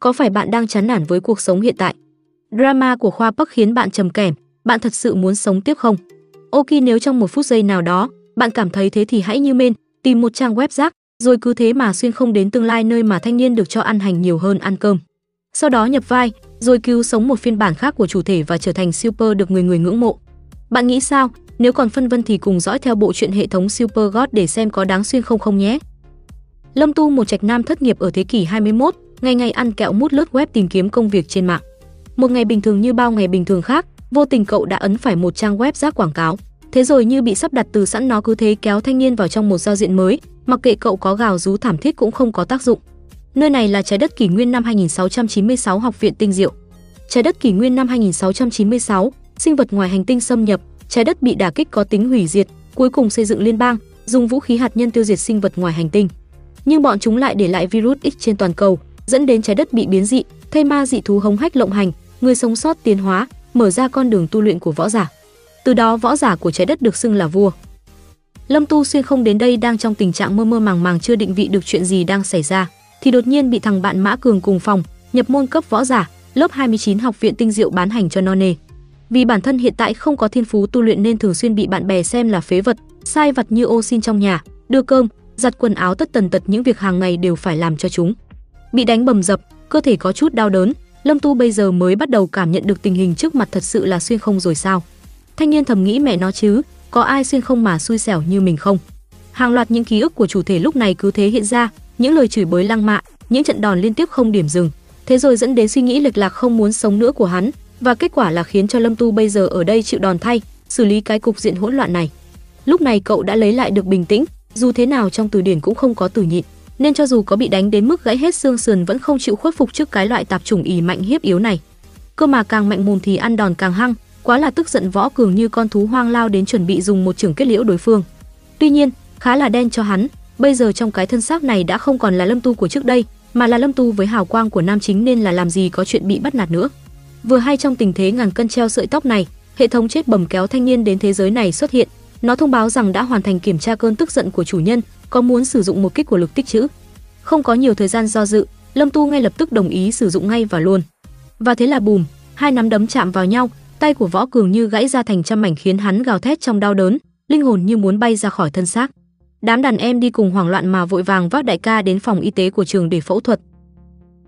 có phải bạn đang chán nản với cuộc sống hiện tại? Drama của khoa Bắc khiến bạn trầm kẻm, bạn thật sự muốn sống tiếp không? Ok nếu trong một phút giây nào đó, bạn cảm thấy thế thì hãy như men, tìm một trang web rác, rồi cứ thế mà xuyên không đến tương lai nơi mà thanh niên được cho ăn hành nhiều hơn ăn cơm. Sau đó nhập vai, rồi cứu sống một phiên bản khác của chủ thể và trở thành super được người người ngưỡng mộ. Bạn nghĩ sao? Nếu còn phân vân thì cùng dõi theo bộ truyện hệ thống Super God để xem có đáng xuyên không không nhé. Lâm Tu một trạch nam thất nghiệp ở thế kỷ 21, ngày ngày ăn kẹo mút lướt web tìm kiếm công việc trên mạng. Một ngày bình thường như bao ngày bình thường khác, vô tình cậu đã ấn phải một trang web rác quảng cáo. Thế rồi như bị sắp đặt từ sẵn nó cứ thế kéo thanh niên vào trong một giao diện mới, mặc kệ cậu có gào rú thảm thiết cũng không có tác dụng. Nơi này là trái đất kỷ nguyên năm 2696 Học viện Tinh Diệu. Trái đất kỷ nguyên năm 2696, sinh vật ngoài hành tinh xâm nhập, trái đất bị đả kích có tính hủy diệt, cuối cùng xây dựng liên bang, dùng vũ khí hạt nhân tiêu diệt sinh vật ngoài hành tinh. Nhưng bọn chúng lại để lại virus X trên toàn cầu, dẫn đến trái đất bị biến dị, thây ma dị thú hống hách lộng hành, người sống sót tiến hóa, mở ra con đường tu luyện của võ giả. Từ đó võ giả của trái đất được xưng là vua. Lâm Tu xuyên không đến đây đang trong tình trạng mơ mơ màng màng chưa định vị được chuyện gì đang xảy ra, thì đột nhiên bị thằng bạn Mã Cường cùng phòng, nhập môn cấp võ giả, lớp 29 học viện tinh diệu bán hành cho non nề. Vì bản thân hiện tại không có thiên phú tu luyện nên thường xuyên bị bạn bè xem là phế vật, sai vặt như ô xin trong nhà, đưa cơm, giặt quần áo tất tần tật những việc hàng ngày đều phải làm cho chúng. Bị đánh bầm dập, cơ thể có chút đau đớn, Lâm Tu bây giờ mới bắt đầu cảm nhận được tình hình trước mặt thật sự là xuyên không rồi sao. Thanh niên thầm nghĩ mẹ nó chứ, có ai xuyên không mà xui xẻo như mình không? Hàng loạt những ký ức của chủ thể lúc này cứ thế hiện ra, những lời chửi bới lăng mạ, những trận đòn liên tiếp không điểm dừng. Thế rồi dẫn đến suy nghĩ lệch lạc không muốn sống nữa của hắn, và kết quả là khiến cho Lâm Tu bây giờ ở đây chịu đòn thay, xử lý cái cục diện hỗn loạn này. Lúc này cậu đã lấy lại được bình tĩnh, dù thế nào trong từ điển cũng không có từ nhịn, nên cho dù có bị đánh đến mức gãy hết xương sườn vẫn không chịu khuất phục trước cái loại tạp chủng ỉ mạnh hiếp yếu này. Cơ mà càng mạnh mồm thì ăn đòn càng hăng, quá là tức giận võ cường như con thú hoang lao đến chuẩn bị dùng một trường kết liễu đối phương. Tuy nhiên, khá là đen cho hắn, bây giờ trong cái thân xác này đã không còn là Lâm Tu của trước đây, mà là Lâm Tu với hào quang của nam chính nên là làm gì có chuyện bị bắt nạt nữa. Vừa hay trong tình thế ngàn cân treo sợi tóc này, hệ thống chết bầm kéo thanh niên đến thế giới này xuất hiện. Nó thông báo rằng đã hoàn thành kiểm tra cơn tức giận của chủ nhân, có muốn sử dụng một kích của lực tích trữ. Không có nhiều thời gian do dự, Lâm Tu ngay lập tức đồng ý sử dụng ngay và luôn. Và thế là bùm, hai nắm đấm chạm vào nhau, tay của Võ Cường như gãy ra thành trăm mảnh khiến hắn gào thét trong đau đớn, linh hồn như muốn bay ra khỏi thân xác. Đám đàn em đi cùng hoảng loạn mà vội vàng vác đại ca đến phòng y tế của trường để phẫu thuật.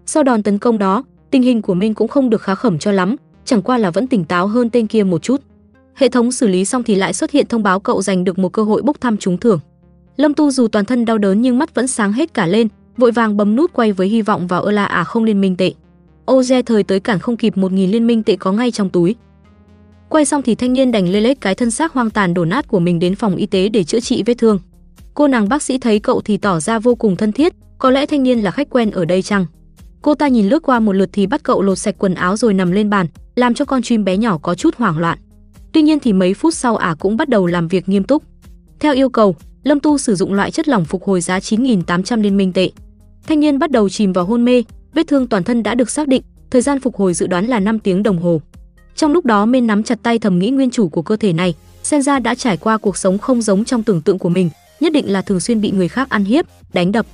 Sau đòn tấn công đó, tình hình của Minh cũng không được khá khẩm cho lắm, chẳng qua là vẫn tỉnh táo hơn tên kia một chút. Hệ thống xử lý xong thì lại xuất hiện thông báo cậu giành được một cơ hội bốc thăm trúng thưởng. Lâm Tu dù toàn thân đau đớn nhưng mắt vẫn sáng hết cả lên, vội vàng bấm nút quay với hy vọng vào ơ là à không liên minh tệ. Oze thời tới cản không kịp 1000 liên minh tệ có ngay trong túi. Quay xong thì thanh niên đành lê lết cái thân xác hoang tàn đổ nát của mình đến phòng y tế để chữa trị vết thương. Cô nàng bác sĩ thấy cậu thì tỏ ra vô cùng thân thiết, có lẽ thanh niên là khách quen ở đây chăng? Cô ta nhìn lướt qua một lượt thì bắt cậu lột sạch quần áo rồi nằm lên bàn, làm cho con chim bé nhỏ có chút hoảng loạn. Tuy nhiên thì mấy phút sau ả cũng bắt đầu làm việc nghiêm túc. Theo yêu cầu, Lâm Tu sử dụng loại chất lỏng phục hồi giá 9.800 liên minh tệ. Thanh niên bắt đầu chìm vào hôn mê, vết thương toàn thân đã được xác định, thời gian phục hồi dự đoán là 5 tiếng đồng hồ. Trong lúc đó Mên nắm chặt tay thầm nghĩ nguyên chủ của cơ thể này, xem ra đã trải qua cuộc sống không giống trong tưởng tượng của mình, nhất định là thường xuyên bị người khác ăn hiếp, đánh đập.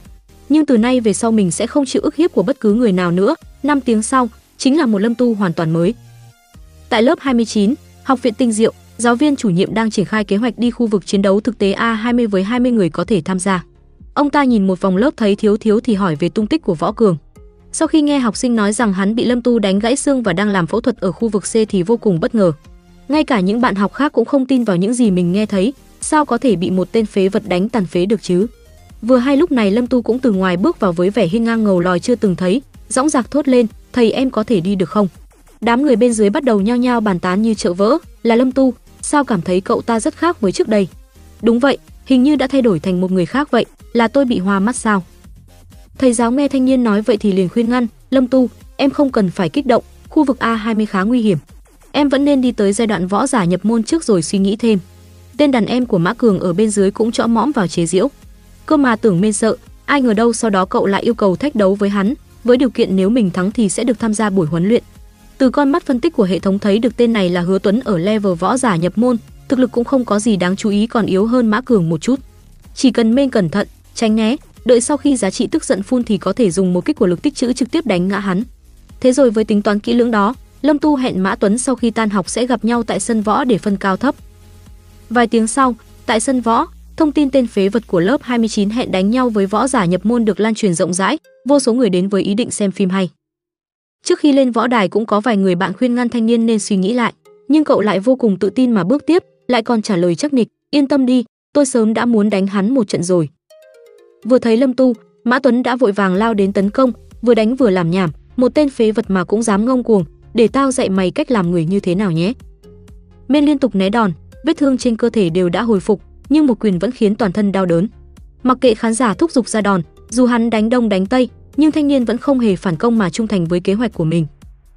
Nhưng từ nay về sau mình sẽ không chịu ức hiếp của bất cứ người nào nữa. 5 tiếng sau, chính là một Lâm Tu hoàn toàn mới. Tại lớp 29, học viện Tinh Diệu, giáo viên chủ nhiệm đang triển khai kế hoạch đi khu vực chiến đấu thực tế A20 với 20 người có thể tham gia. Ông ta nhìn một vòng lớp thấy thiếu thiếu thì hỏi về tung tích của Võ Cường. Sau khi nghe học sinh nói rằng hắn bị Lâm Tu đánh gãy xương và đang làm phẫu thuật ở khu vực C thì vô cùng bất ngờ. Ngay cả những bạn học khác cũng không tin vào những gì mình nghe thấy, sao có thể bị một tên phế vật đánh tàn phế được chứ? Vừa hay lúc này Lâm Tu cũng từ ngoài bước vào với vẻ hiên ngang ngầu lòi chưa từng thấy, dõng dạc thốt lên, "Thầy em có thể đi được không?" Đám người bên dưới bắt đầu nhao nhao bàn tán như chợ vỡ, là Lâm Tu, sao cảm thấy cậu ta rất khác với trước đây? Đúng vậy, hình như đã thay đổi thành một người khác vậy, là tôi bị hoa mắt sao? Thầy giáo nghe thanh niên nói vậy thì liền khuyên ngăn, Lâm Tu, em không cần phải kích động, khu vực A20 khá nguy hiểm. Em vẫn nên đi tới giai đoạn võ giả nhập môn trước rồi suy nghĩ thêm. Tên đàn em của Mã Cường ở bên dưới cũng chõ mõm vào chế diễu, Cơ mà tưởng mê sợ, ai ngờ đâu sau đó cậu lại yêu cầu thách đấu với hắn, với điều kiện nếu mình thắng thì sẽ được tham gia buổi huấn luyện. Từ con mắt phân tích của hệ thống thấy được tên này là Hứa Tuấn ở level võ giả nhập môn, thực lực cũng không có gì đáng chú ý còn yếu hơn Mã Cường một chút. Chỉ cần men cẩn thận, tránh né, đợi sau khi giá trị tức giận phun thì có thể dùng một kích của lực tích trữ trực tiếp đánh ngã hắn. Thế rồi với tính toán kỹ lưỡng đó, Lâm Tu hẹn Mã Tuấn sau khi tan học sẽ gặp nhau tại sân võ để phân cao thấp. Vài tiếng sau, tại sân võ, thông tin tên phế vật của lớp 29 hẹn đánh nhau với võ giả nhập môn được lan truyền rộng rãi, vô số người đến với ý định xem phim hay. Trước khi lên võ đài cũng có vài người bạn khuyên ngăn thanh niên nên suy nghĩ lại, nhưng cậu lại vô cùng tự tin mà bước tiếp, lại còn trả lời chắc nịch, yên tâm đi, tôi sớm đã muốn đánh hắn một trận rồi. Vừa thấy Lâm Tu, Mã Tuấn đã vội vàng lao đến tấn công, vừa đánh vừa làm nhảm, một tên phế vật mà cũng dám ngông cuồng, để tao dạy mày cách làm người như thế nào nhé. Men liên tục né đòn, vết thương trên cơ thể đều đã hồi phục, nhưng một quyền vẫn khiến toàn thân đau đớn. Mặc kệ khán giả thúc giục ra đòn, dù hắn đánh đông đánh tây, nhưng thanh niên vẫn không hề phản công mà trung thành với kế hoạch của mình.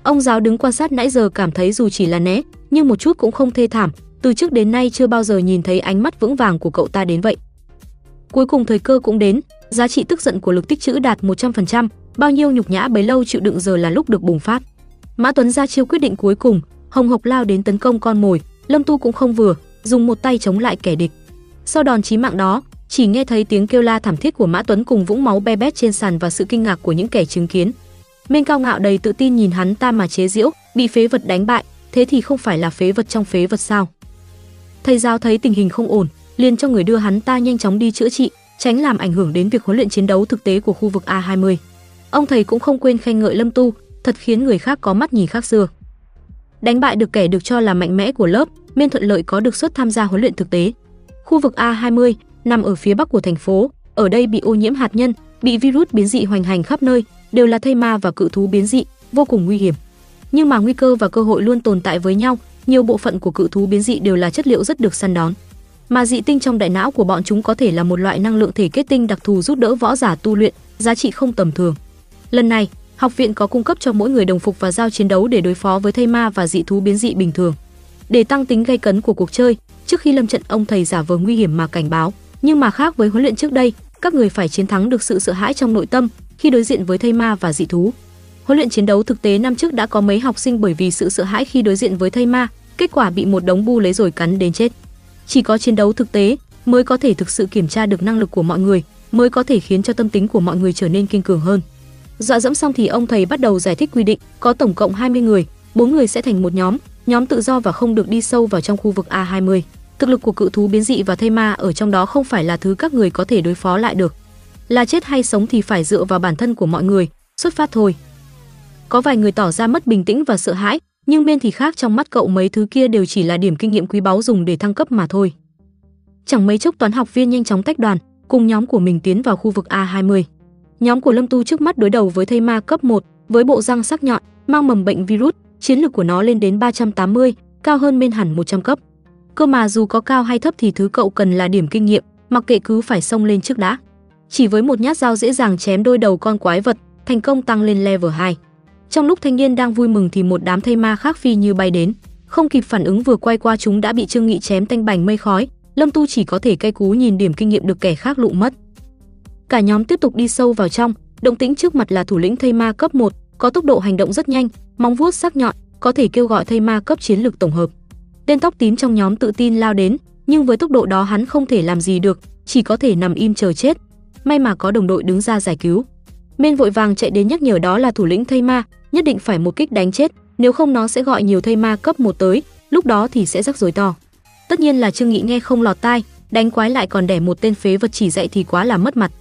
Ông giáo đứng quan sát nãy giờ cảm thấy dù chỉ là né, nhưng một chút cũng không thê thảm, từ trước đến nay chưa bao giờ nhìn thấy ánh mắt vững vàng của cậu ta đến vậy. Cuối cùng thời cơ cũng đến, giá trị tức giận của lực tích trữ đạt 100%, bao nhiêu nhục nhã bấy lâu chịu đựng giờ là lúc được bùng phát. Mã Tuấn ra chiêu quyết định cuối cùng, hồng hộc lao đến tấn công con mồi, Lâm Tu cũng không vừa, dùng một tay chống lại kẻ địch. Sau đòn chí mạng đó, chỉ nghe thấy tiếng kêu la thảm thiết của Mã Tuấn cùng vũng máu be bét trên sàn và sự kinh ngạc của những kẻ chứng kiến. Minh cao ngạo đầy tự tin nhìn hắn ta mà chế giễu, bị phế vật đánh bại, thế thì không phải là phế vật trong phế vật sao? Thầy giáo thấy tình hình không ổn, liền cho người đưa hắn ta nhanh chóng đi chữa trị, tránh làm ảnh hưởng đến việc huấn luyện chiến đấu thực tế của khu vực A20. Ông thầy cũng không quên khen ngợi Lâm Tu, thật khiến người khác có mắt nhìn khác xưa. Đánh bại được kẻ được cho là mạnh mẽ của lớp, Miên thuận lợi có được suất tham gia huấn luyện thực tế. Khu vực A20 nằm ở phía bắc của thành phố, ở đây bị ô nhiễm hạt nhân, bị virus biến dị hoành hành khắp nơi, đều là thây ma và cự thú biến dị, vô cùng nguy hiểm. Nhưng mà nguy cơ và cơ hội luôn tồn tại với nhau, nhiều bộ phận của cự thú biến dị đều là chất liệu rất được săn đón. Mà dị tinh trong đại não của bọn chúng có thể là một loại năng lượng thể kết tinh đặc thù giúp đỡ võ giả tu luyện, giá trị không tầm thường. Lần này, học viện có cung cấp cho mỗi người đồng phục và dao chiến đấu để đối phó với thây ma và dị thú biến dị bình thường. Để tăng tính gây cấn của cuộc chơi, trước khi lâm trận ông thầy giả vờ nguy hiểm mà cảnh báo, nhưng mà khác với huấn luyện trước đây, các người phải chiến thắng được sự sợ hãi trong nội tâm khi đối diện với thây ma và dị thú. Huấn luyện chiến đấu thực tế năm trước đã có mấy học sinh bởi vì sự sợ hãi khi đối diện với thây ma, kết quả bị một đống bu lấy rồi cắn đến chết. Chỉ có chiến đấu thực tế mới có thể thực sự kiểm tra được năng lực của mọi người, mới có thể khiến cho tâm tính của mọi người trở nên kiên cường hơn. Dọa dẫm xong thì ông thầy bắt đầu giải thích quy định, có tổng cộng 20 người, bốn người sẽ thành một nhóm, nhóm tự do và không được đi sâu vào trong khu vực A20. Thực lực của cự thú biến dị và thây ma ở trong đó không phải là thứ các người có thể đối phó lại được. Là chết hay sống thì phải dựa vào bản thân của mọi người, xuất phát thôi. Có vài người tỏ ra mất bình tĩnh và sợ hãi, nhưng bên thì khác trong mắt cậu mấy thứ kia đều chỉ là điểm kinh nghiệm quý báu dùng để thăng cấp mà thôi. Chẳng mấy chốc toán học viên nhanh chóng tách đoàn, cùng nhóm của mình tiến vào khu vực A20. Nhóm của Lâm Tu trước mắt đối đầu với thây ma cấp 1, với bộ răng sắc nhọn, mang mầm bệnh virus, chiến lực của nó lên đến 380, cao hơn bên hẳn 100 cấp. Cơ mà dù có cao hay thấp thì thứ cậu cần là điểm kinh nghiệm, mặc kệ cứ phải xông lên trước đã. Chỉ với một nhát dao dễ dàng chém đôi đầu con quái vật, thành công tăng lên level 2. Trong lúc thanh niên đang vui mừng thì một đám thây ma khác phi như bay đến, không kịp phản ứng vừa quay qua chúng đã bị Trương Nghị chém tanh bành mây khói, Lâm Tu chỉ có thể cay cú nhìn điểm kinh nghiệm được kẻ khác lụ mất. Cả nhóm tiếp tục đi sâu vào trong, động tĩnh trước mặt là thủ lĩnh thây ma cấp 1, có tốc độ hành động rất nhanh, móng vuốt sắc nhọn, có thể kêu gọi thây ma cấp chiến lược tổng hợp. Tên tóc tím trong nhóm tự tin lao đến, nhưng với tốc độ đó hắn không thể làm gì được, chỉ có thể nằm im chờ chết. May mà có đồng đội đứng ra giải cứu. Men vội vàng chạy đến nhắc nhở đó là thủ lĩnh thây ma, nhất định phải một kích đánh chết, nếu không nó sẽ gọi nhiều thây ma cấp một tới, lúc đó thì sẽ rắc rối to. Tất nhiên là Trương Nghị nghe không lọt tai, đánh quái lại còn đẻ một tên phế vật chỉ dạy thì quá là mất mặt.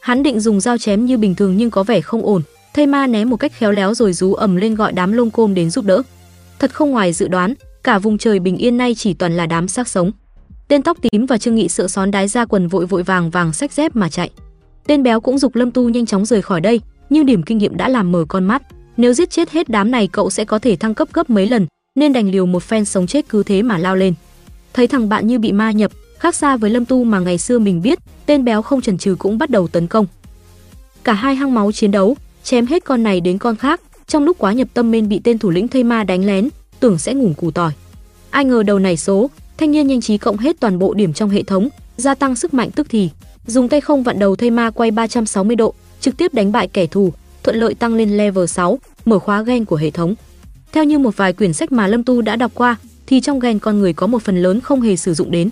Hắn định dùng dao chém như bình thường nhưng có vẻ không ổn, thây ma né một cách khéo léo rồi rú ầm lên gọi đám lông côm đến giúp đỡ. Thật không ngoài dự đoán, cả vùng trời bình yên nay chỉ toàn là đám xác sống. Tên tóc tím và Trương Nghị sợ xón đái ra quần vội vội vàng vàng xách dép mà chạy. Tên béo cũng dục Lâm Tu nhanh chóng rời khỏi đây, nhưng điểm kinh nghiệm đã làm mở con mắt. Nếu giết chết hết đám này cậu sẽ có thể thăng cấp gấp mấy lần, nên đành liều một phen sống chết cứ thế mà lao lên. Thấy thằng bạn như bị ma nhập, khác xa với Lâm Tu mà ngày xưa mình biết, tên béo không chần chừ cũng bắt đầu tấn công. Cả hai hăng máu chiến đấu, chém hết con này đến con khác, trong lúc quá nhập tâm nên bị tên thủ lĩnh thây ma đánh lén, tưởng sẽ ngủng củ tỏi. Ai ngờ đầu này số, thanh niên nhanh trí cộng hết toàn bộ điểm trong hệ thống, gia tăng sức mạnh tức thì, dùng tay không vặn đầu thây ma quay 360 độ, trực tiếp đánh bại kẻ thù, thuận lợi tăng lên level 6, mở khóa gen của hệ thống. Theo như một vài quyển sách mà Lâm Tu đã đọc qua, thì trong gen con người có một phần lớn không hề sử dụng đến.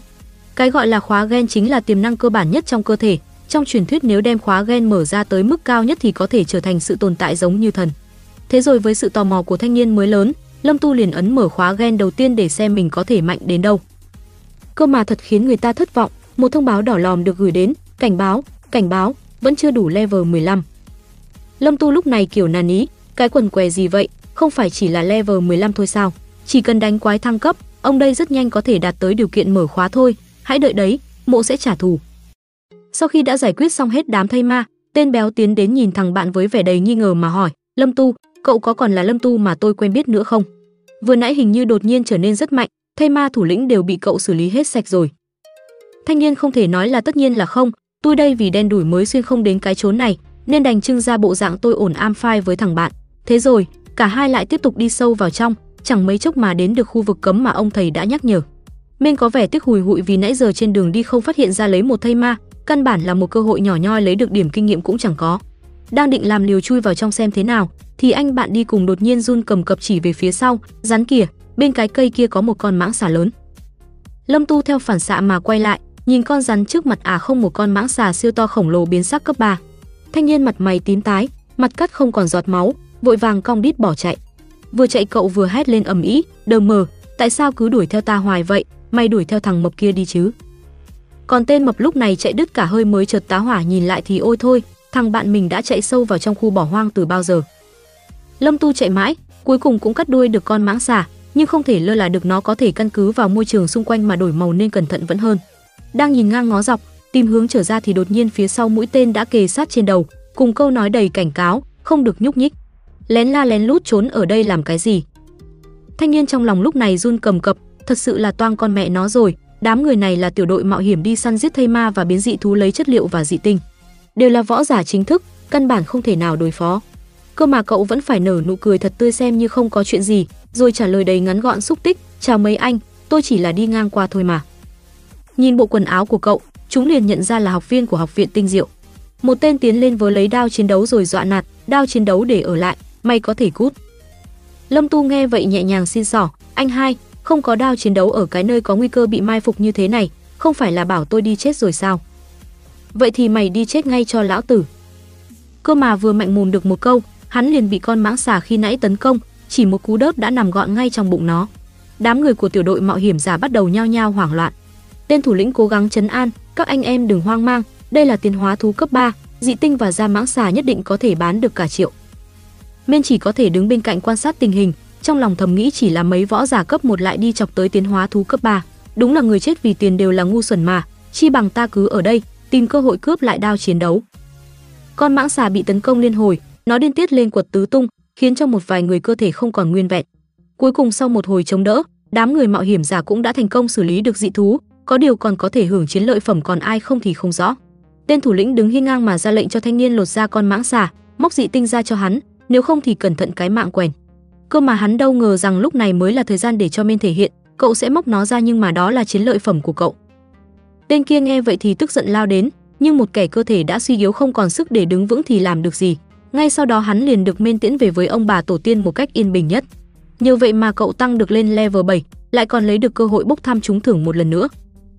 Cái gọi là khóa gen chính là tiềm năng cơ bản nhất trong cơ thể, trong truyền thuyết nếu đem khóa gen mở ra tới mức cao nhất thì có thể trở thành sự tồn tại giống như thần. Thế rồi với sự tò mò của thanh niên mới lớn, Lâm Tu liền ấn mở khóa gen đầu tiên để xem mình có thể mạnh đến đâu. Cơ mà thật khiến người ta thất vọng, một thông báo đỏ lòm được gửi đến, cảnh báo, cảnh báo, vẫn chưa đủ level 15. Lâm Tu lúc này kiểu nàn ý, cái quần què gì vậy, không phải chỉ là level 15 thôi sao? Chỉ cần đánh quái thăng cấp, ông đây rất nhanh có thể đạt tới điều kiện mở khóa thôi, hãy đợi đấy, mộ sẽ trả thù. Sau khi đã giải quyết xong hết đám thây ma, tên béo tiến đến nhìn thằng bạn với vẻ đầy nghi ngờ mà hỏi, Lâm Tu, cậu có còn là Lâm Tu mà tôi quen biết nữa không? Vừa nãy hình như đột nhiên trở nên rất mạnh, thây ma thủ lĩnh đều bị cậu xử lý hết sạch rồi. Thanh niên không thể nói là tất nhiên là không, tôi đây vì đen đủi mới xuyên không đến cái chốn này, nên đành trưng ra bộ dạng tôi ổn am phai với thằng bạn. Thế rồi, cả hai lại tiếp tục đi sâu vào trong, chẳng mấy chốc mà đến được khu vực cấm mà ông thầy đã nhắc nhở. Minh có vẻ tiếc hùi hụi vì nãy giờ trên đường đi không phát hiện ra lấy một thây ma, căn bản là một cơ hội nhỏ nhoi lấy được điểm kinh nghiệm cũng chẳng có. Đang định làm liều chui vào trong xem thế nào, thì anh bạn đi cùng đột nhiên run cầm cập chỉ về phía sau, rắn kìa, bên cái cây kia có một con mãng xà lớn. Lâm Tu theo phản xạ mà quay lại, nhìn con rắn trước mặt à không một con mãng xà siêu to khổng lồ biến sắc cấp 3. Thanh niên mặt mày tím tái, mặt cắt không còn giọt máu, vội vàng cong đít bỏ chạy. Vừa chạy cậu vừa hét lên ầm ĩ, "Đờ mờ, tại sao cứ đuổi theo ta hoài vậy, mày đuổi theo thằng mập kia đi chứ?" Còn tên mập lúc này chạy đứt cả hơi mới chợt tá hỏa nhìn lại thì ôi thôi, thằng bạn mình đã chạy sâu vào trong khu bỏ hoang từ bao giờ. Lâm Tu chạy mãi, cuối cùng cũng cắt đuôi được con mãng xà, nhưng không thể lơ là được nó có thể căn cứ vào môi trường xung quanh mà đổi màu nên cẩn thận vẫn hơn. Đang nhìn ngang ngó dọc, tìm hướng trở ra thì đột nhiên phía sau mũi tên đã kề sát trên đầu, cùng câu nói đầy cảnh cáo, không được nhúc nhích. Lén la lén lút trốn ở đây làm cái gì? Thanh niên trong lòng lúc này run cầm cập, thật sự là toang con mẹ nó rồi, đám người này là tiểu đội mạo hiểm đi săn giết thây ma và biến dị thú lấy chất liệu và dị tinh. Đều là võ giả chính thức, căn bản không thể nào đối phó. Cơ mà cậu vẫn phải nở nụ cười thật tươi xem như không có chuyện gì, rồi trả lời đầy ngắn gọn xúc tích, "Chào mấy anh, tôi chỉ là đi ngang qua thôi mà." Nhìn bộ quần áo của cậu, chúng liền nhận ra là học viên của học viện tinh diệu. Một tên tiến lên với lấy đao chiến đấu rồi dọa nạt, "Đao chiến đấu để ở lại, mày có thể cút." Lâm Tu nghe vậy nhẹ nhàng xin xỏ, "Anh hai, không có đao chiến đấu ở cái nơi có nguy cơ bị mai phục như thế này, không phải là bảo tôi đi chết rồi sao? Vậy thì mày đi chết ngay cho lão tử." Cơ mà vừa mạnh mồm được một câu, hắn liền bị con mãng xà khi nãy tấn công, chỉ một cú đớp đã nằm gọn ngay trong bụng nó. Đám người của tiểu đội mạo hiểm giả bắt đầu nhao nhao hoảng loạn. Tên thủ lĩnh cố gắng chấn an, các anh em đừng hoang mang, đây là tiến hóa thú cấp 3, dị tinh và da mãng xà nhất định có thể bán được cả triệu. Men chỉ có thể đứng bên cạnh quan sát tình hình, trong lòng thầm nghĩ chỉ là mấy võ giả cấp 1 lại đi chọc tới tiến hóa thú cấp 3. Đúng là người chết vì tiền đều là ngu xuẩn mà, chi bằng ta cứ ở đây, tìm cơ hội cướp lại đao chiến đấu. Con mãng xà bị tấn công liên hồi, nó điên tiết lên quật tứ tung, khiến cho một vài người cơ thể không còn nguyên vẹn. Cuối cùng sau một hồi chống đỡ, đám người mạo hiểm giả cũng đã thành công xử lý được dị thú, có điều còn có thể hưởng chiến lợi phẩm còn ai không thì không rõ. Tên thủ lĩnh đứng hiên ngang mà ra lệnh cho thanh niên lột ra con mãng xà, móc dị tinh ra cho hắn, nếu không thì cẩn thận cái mạng quèn. Cơ mà hắn đâu ngờ rằng lúc này mới là thời gian để cho men thể hiện, cậu sẽ móc nó ra nhưng mà đó là chiến lợi phẩm của cậu. Tên kia nghe vậy thì tức giận lao đến, nhưng một kẻ cơ thể đã suy yếu không còn sức để đứng vững thì làm được gì. Ngay sau đó hắn liền được men tiễn về với ông bà tổ tiên một cách yên bình nhất. Nhờ vậy mà cậu tăng được lên level 7, lại còn lấy được cơ hội bốc thăm trúng thưởng một lần nữa.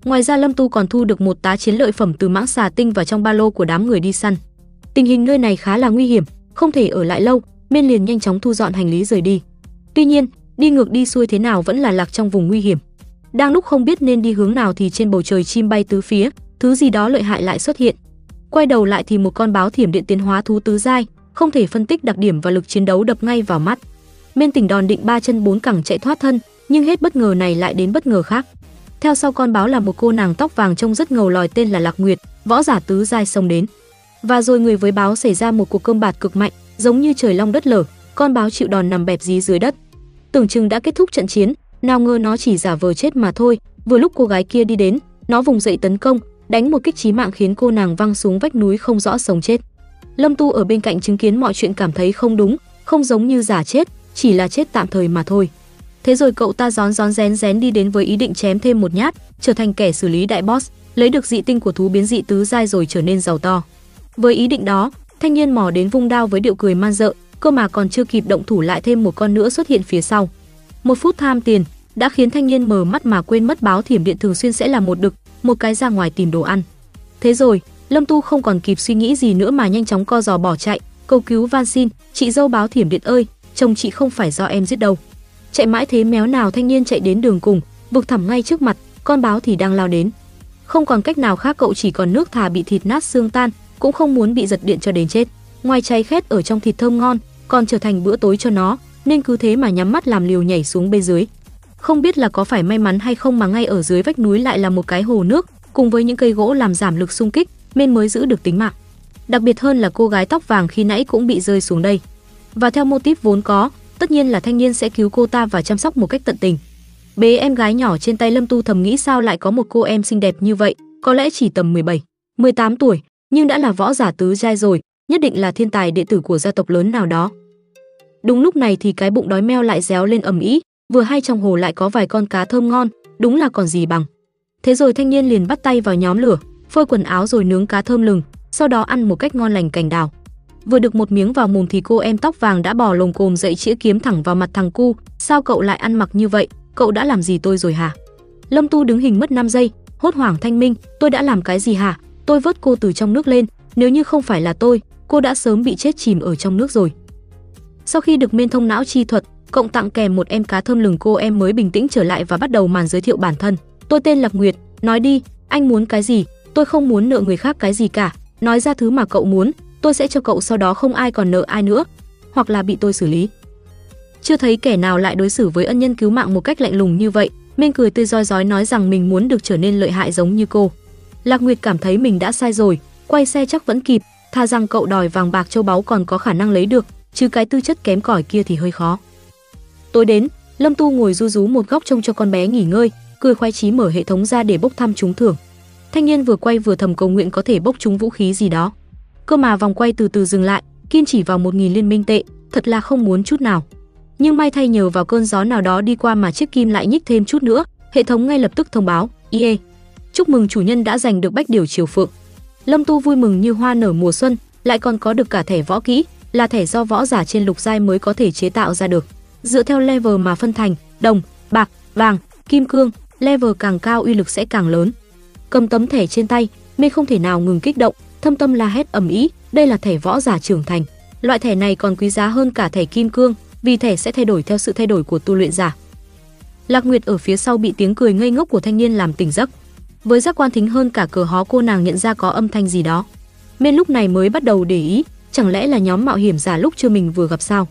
Ngoài ra Lâm Tu còn thu được một tá chiến lợi phẩm từ mãng xà tinh vào trong ba lô của đám người đi săn. Tình hình nơi này khá là nguy hiểm, không thể ở lại lâu, Miên liền nhanh chóng thu dọn hành lý rời đi. Tuy nhiên, đi ngược đi xuôi thế nào vẫn là lạc trong vùng nguy hiểm. Đang lúc không biết nên đi hướng nào thì trên bầu trời chim bay tứ phía, thứ gì đó lợi hại lại xuất hiện. Quay đầu lại thì một con báo thiểm điện tiến hóa thú tứ giai, không thể phân tích đặc điểm và lực chiến đấu đập ngay vào mắt. Miên tỉnh đòn định ba chân bốn cẳng chạy thoát thân, nhưng hết bất ngờ này lại đến bất ngờ khác. Theo sau con báo là một cô nàng tóc vàng trông rất ngầu lòi tên là Lạc Nguyệt, võ giả tứ giai xông đến. Và rồi người với báo xảy ra một cuộc cơm bạt cực mạnh, giống như trời long đất lở, con báo chịu đòn nằm bẹp dí dưới đất. Tưởng chừng đã kết thúc trận chiến, nào ngờ nó chỉ giả vờ chết mà thôi. Vừa lúc cô gái kia đi đến, nó vùng dậy tấn công, đánh một kích chí mạng khiến cô nàng văng xuống vách núi không rõ sống chết. Lâm Tu ở bên cạnh chứng kiến mọi chuyện cảm thấy không đúng, không giống như giả chết, chỉ là chết tạm thời mà thôi. Thế rồi cậu ta gión gión rén rén đi đến với ý định chém thêm một nhát, trở thành kẻ xử lý đại boss, lấy được dị tinh của thú biến dị tứ giai rồi trở nên giàu to. Với ý định đó, thanh niên mò đến vung đao với điệu cười man dợ, cơ mà còn chưa kịp động thủ lại thêm một con nữa xuất hiện phía sau. Một phút tham tiền đã khiến thanh niên mờ mắt mà quên mất báo thiểm điện thường xuyên sẽ là một đực, một cái ra ngoài tìm đồ ăn. Thế rồi, Lâm Tu không còn kịp suy nghĩ gì nữa mà nhanh chóng co giò bỏ chạy, cầu cứu van xin, "Chị dâu báo thiểm điện ơi, chồng chị không phải do em giết đâu." Chạy mãi thế méo nào thanh niên chạy đến đường cùng, vực thẳm ngay trước mặt, con báo thì đang lao đến. Không còn cách nào khác cậu chỉ còn nước thà bị thịt nát xương tan, cũng không muốn bị giật điện cho đến chết. Ngoài cháy khét ở trong thịt thơm ngon, còn trở thành bữa tối cho nó, nên cứ thế mà nhắm mắt làm liều nhảy xuống bên dưới. Không biết là có phải may mắn hay không mà ngay ở dưới vách núi lại là một cái hồ nước, cùng với những cây gỗ làm giảm lực xung kích, nên mới giữ được tính mạng. Đặc biệt hơn là cô gái tóc vàng khi nãy cũng bị rơi xuống đây. Và theo mô típ vốn có, tất nhiên là thanh niên sẽ cứu cô ta và chăm sóc một cách tận tình. Bế em gái nhỏ trên tay Lâm Tu thầm nghĩ sao lại có một cô em xinh đẹp như vậy, có lẽ chỉ tầm 17, 18 tuổi, nhưng đã là võ giả tứ giai rồi, nhất định là thiên tài đệ tử của gia tộc lớn nào đó. Đúng lúc này thì cái bụng đói meo lại réo lên ầm ĩ, vừa hay trong hồ lại có vài con cá thơm ngon, đúng là còn gì bằng. Thế rồi thanh niên liền bắt tay vào nhóm lửa, phơi quần áo rồi nướng cá thơm lừng, sau đó ăn một cách ngon lành cành đào. Vừa được một miếng vào mồm thì cô em tóc vàng đã bò lồng cồm dậy chĩa kiếm thẳng vào mặt thằng cu, sao cậu lại ăn mặc như vậy, cậu đã làm gì tôi rồi hả? Lâm Tu đứng hình mất 5 giây, hốt hoảng thanh minh, tôi đã làm cái gì hả? Tôi vớt cô từ trong nước lên, nếu như không phải là tôi, cô đã sớm bị chết chìm ở trong nước rồi. Sau khi được men thông não chi thuật, cộng tặng kèm một em cá thơm lừng cô em mới bình tĩnh trở lại và bắt đầu màn giới thiệu bản thân. Tôi tên Lạc Nguyệt, nói đi, anh muốn cái gì? Tôi không muốn nợ người khác cái gì cả, nói ra thứ mà cậu muốn, tôi sẽ cho cậu sau đó không ai còn nợ ai nữa, hoặc là bị tôi xử lý. Chưa thấy kẻ nào lại đối xử với ân nhân cứu mạng một cách lạnh lùng như vậy, Minh cười tươi roi rói nói rằng mình muốn được trở nên lợi hại giống như cô. Lạc Nguyệt cảm thấy mình đã sai rồi, quay xe chắc vẫn kịp, tha rằng cậu đòi vàng bạc châu báu còn có khả năng lấy được, chứ cái tư chất kém cỏi kia thì hơi khó. Tối đến, Lâm Tu ngồi du rú một góc trông cho con bé nghỉ ngơi, cười khoái chí mở hệ thống ra để bốc thăm trúng thưởng. Thanh niên vừa quay vừa thầm cầu nguyện có thể bốc trúng vũ khí gì đó. Cơ mà vòng quay từ từ dừng lại, Kim chỉ vào một nghìn liên minh tệ, thật là không muốn chút nào. Nhưng may thay nhờ vào cơn gió nào đó đi qua mà chiếc kim lại nhích thêm chút nữa, hệ thống ngay lập tức thông báo, "IE, chúc mừng chủ nhân đã giành được bách điều triều phượng." Lâm Tu vui mừng như hoa nở mùa xuân, lại còn có được cả thẻ võ kỹ, là thẻ do võ giả trên lục giai mới có thể chế tạo ra được. Dựa theo level mà phân thành, đồng, bạc, vàng, kim cương, level càng cao uy lực sẽ càng lớn. Cầm tấm thẻ trên tay, mê không thể nào ngừng kích động, thâm tâm la hét ầm ĩ, đây là thẻ võ giả trưởng thành. Loại thẻ này còn quý giá hơn cả thẻ kim cương, vì thẻ sẽ thay đổi theo sự thay đổi của tu luyện giả. Lạc Nguyệt ở phía sau bị tiếng cười ngây ngốc của thanh niên làm tỉnh giấc. Với giác quan thính hơn cả cờ hó cô nàng nhận ra có âm thanh gì đó. Men lúc này mới bắt đầu để ý, chẳng lẽ là nhóm mạo hiểm giả lúc chưa mình vừa gặp sao?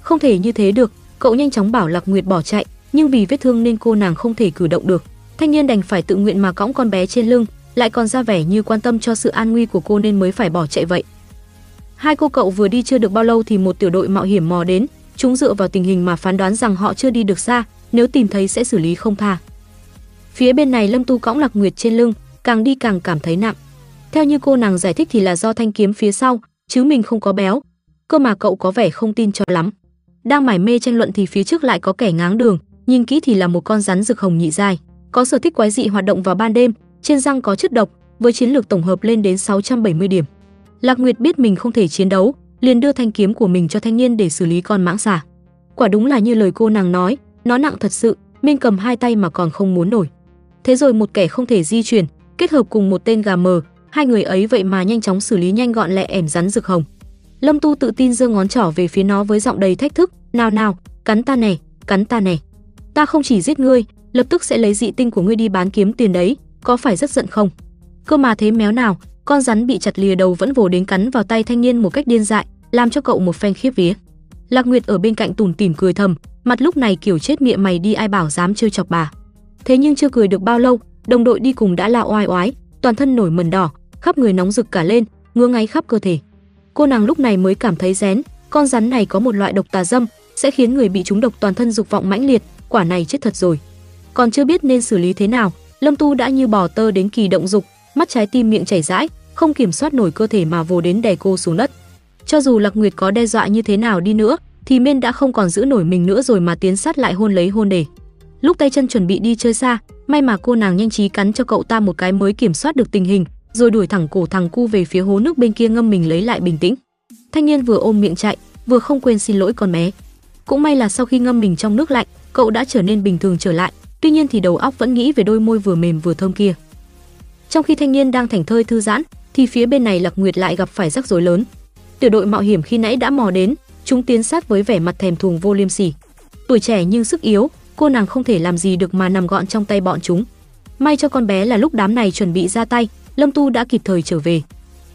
Không thể như thế được, cậu nhanh chóng bảo Lạc Nguyệt bỏ chạy, nhưng vì vết thương nên cô nàng không thể cử động được. Thanh niên đành phải tự nguyện mà cõng con bé trên lưng, lại còn ra vẻ như quan tâm cho sự an nguy của cô nên mới phải bỏ chạy vậy. Hai cô cậu vừa đi chưa được bao lâu thì một tiểu đội mạo hiểm mò đến, chúng dựa vào tình hình mà phán đoán rằng họ chưa đi được xa, nếu tìm thấy sẽ xử lý không tha. Phía bên này Lâm Tu cõng Lạc Nguyệt trên lưng, càng đi càng cảm thấy nặng. Theo như cô nàng giải thích thì là do thanh kiếm phía sau, chứ mình không có béo. Cơ mà cậu có vẻ không tin cho lắm. Đang mải mê tranh luận thì phía trước lại có kẻ ngáng đường, nhìn kỹ thì là một con rắn rực hồng nhị dai có sở thích quái dị hoạt động vào ban đêm, trên răng có chất độc, với chiến lược tổng hợp lên đến 670 điểm. Lạc Nguyệt biết mình không thể chiến đấu, liền đưa thanh kiếm của mình cho thanh niên để xử lý con mãng xà. Quả đúng là như lời cô nàng nói, nó nặng thật sự, Minh cầm hai tay mà còn không muốn nổi. Thế rồi một kẻ không thể di chuyển, kết hợp cùng một tên gà mờ, hai người ấy vậy mà nhanh chóng xử lý nhanh gọn lẹ ẻm rắn rực hồng. Lâm Tu tự tin giơ ngón trỏ về phía nó với giọng đầy thách thức, "Nào nào, cắn ta nè cắn ta nè Ta không chỉ giết ngươi, lập tức sẽ lấy dị tinh của ngươi đi bán kiếm tiền đấy, có phải rất giận không?" Cơ mà thế méo nào, con rắn bị chặt lìa đầu vẫn vồ đến cắn vào tay thanh niên một cách điên dại, làm cho cậu một phen khiếp vía. Lạc Nguyệt ở bên cạnh tủm tỉm cười thầm, mặt lúc này kiểu chết miệng mày đi ai bảo dám chơi chọc bà. Thế nhưng chưa cười được bao lâu, đồng đội đi cùng đã la oai oái, toàn thân nổi mẩn đỏ, khắp người nóng rực cả lên, ngứa ngáy khắp cơ thể. Cô nàng lúc này mới cảm thấy rén, con rắn này có một loại độc tà dâm, sẽ khiến người bị trúng độc toàn thân dục vọng mãnh liệt, quả này chết thật rồi. Còn chưa biết nên xử lý thế nào, Lâm Tu đã như bò tơ đến kỳ động dục, mắt trái tim miệng chảy rãi, không kiểm soát nổi cơ thể mà vồ đến đè cô xuống đất. Cho dù Lạc Nguyệt có đe dọa như thế nào đi nữa, thì Miên đã không còn giữ nổi mình nữa rồi mà tiến sát lại hôn lấy hôn để. Lúc tay chân chuẩn bị đi chơi xa, may mà cô nàng nhanh trí cắn cho cậu ta một cái mới kiểm soát được tình hình, rồi đuổi thẳng cổ thằng cu về phía hố nước bên kia ngâm mình lấy lại bình tĩnh. Thanh niên vừa ôm miệng chạy, vừa không quên xin lỗi con bé. Cũng may là sau khi ngâm mình trong nước lạnh, cậu đã trở nên bình thường trở lại, tuy nhiên thì đầu óc vẫn nghĩ về đôi môi vừa mềm vừa thơm kia. Trong khi thanh niên đang thảnh thơi thư giãn, thì thì phía bên này Lạc Nguyệt lại gặp phải rắc rối lớn. Tiểu đội mạo hiểm khi nãy đã mò đến, chúng tiến sát với vẻ mặt thèm thuồng vô liêm sỉ. Tuổi trẻ nhưng sức yếu, cô nàng không thể làm gì được mà nằm gọn trong tay bọn chúng. May cho con bé là lúc đám này chuẩn bị ra tay, Lâm Tu đã kịp thời trở về.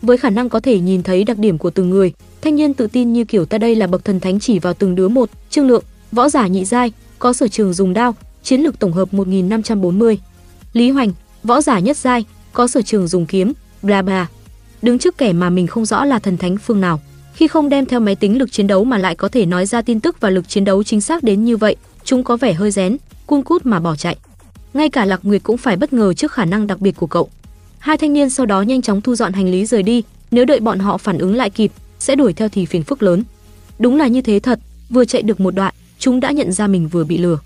Với khả năng có thể nhìn thấy đặc điểm của từng người, thanh niên tự tin như kiểu ta đây là bậc thần thánh chỉ vào từng đứa một, Trương Lượng, võ giả nhị giai, có sở trường dùng đao, chiến lược tổng hợp 1540. Lý Hoành, võ giả nhất giai, có sở trường dùng kiếm, bla bla. Đứng trước kẻ mà mình không rõ là thần thánh phương nào, khi không đem theo máy tính lực chiến đấu mà lại có thể nói ra tin tức và lực chiến đấu chính xác đến như vậy, chúng có vẻ hơi rén, cun cút mà bỏ chạy. Ngay cả Lạc Nguyệt cũng phải bất ngờ trước khả năng đặc biệt của cậu. Hai thanh niên sau đó nhanh chóng thu dọn hành lý rời đi, nếu đợi bọn họ phản ứng lại kịp, sẽ đuổi theo thì phiền phức lớn. Đúng là như thế thật, vừa chạy được một đoạn, chúng đã nhận ra mình vừa bị lừa.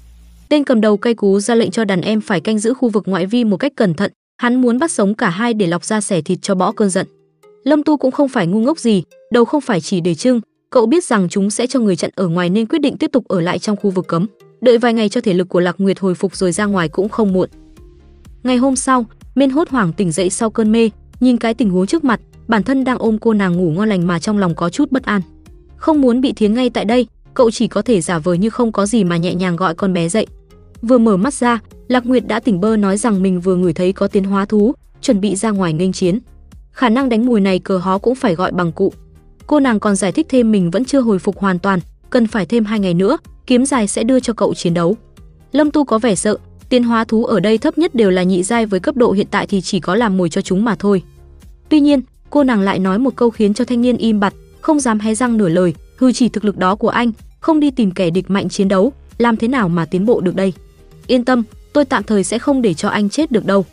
Tên cầm đầu cây cú ra lệnh cho đàn em phải canh giữ khu vực ngoại vi một cách cẩn thận, hắn muốn bắt sống cả hai để lọc ra xẻ thịt cho bỏ cơn giận. Lâm Tu cũng không phải ngu ngốc gì, đầu không phải chỉ để trưng, cậu biết rằng chúng sẽ cho người chặn ở ngoài nên quyết định tiếp tục ở lại trong khu vực cấm. Đợi vài ngày cho thể lực của Lạc Nguyệt hồi phục rồi ra ngoài cũng không muộn. Ngày hôm sau, Miên hốt hoảng tỉnh dậy sau cơn mê, nhìn cái tình huống trước mặt, bản thân đang ôm cô nàng ngủ ngon lành mà trong lòng có chút bất an. Không muốn bị thiến ngay tại đây, cậu chỉ có thể giả vờ như không có gì mà nhẹ nhàng gọi con bé dậy. Vừa mở mắt ra, Lạc Nguyệt đã tỉnh bơ nói rằng mình vừa ngửi thấy có tiến hóa thú, chuẩn bị ra ngoài nghênh chiến. Khả năng đánh mùi này cờ hó cũng phải gọi bằng cụ. Cô nàng còn giải thích thêm mình vẫn chưa hồi phục hoàn toàn, cần phải thêm hai ngày nữa, kiếm dài sẽ đưa cho cậu chiến đấu. Lâm Tu có vẻ sợ, tiến hóa thú ở đây thấp nhất đều là nhị giai với cấp độ hiện tại thì chỉ có làm mồi cho chúng mà thôi. Tuy nhiên, cô nàng lại nói một câu khiến cho thanh niên im bặt, không dám hé răng nửa lời, hư chỉ thực lực đó của anh, không đi tìm kẻ địch mạnh chiến đấu, làm thế nào mà tiến bộ được đây? Yên tâm, tôi tạm thời sẽ không để cho anh chết được đâu.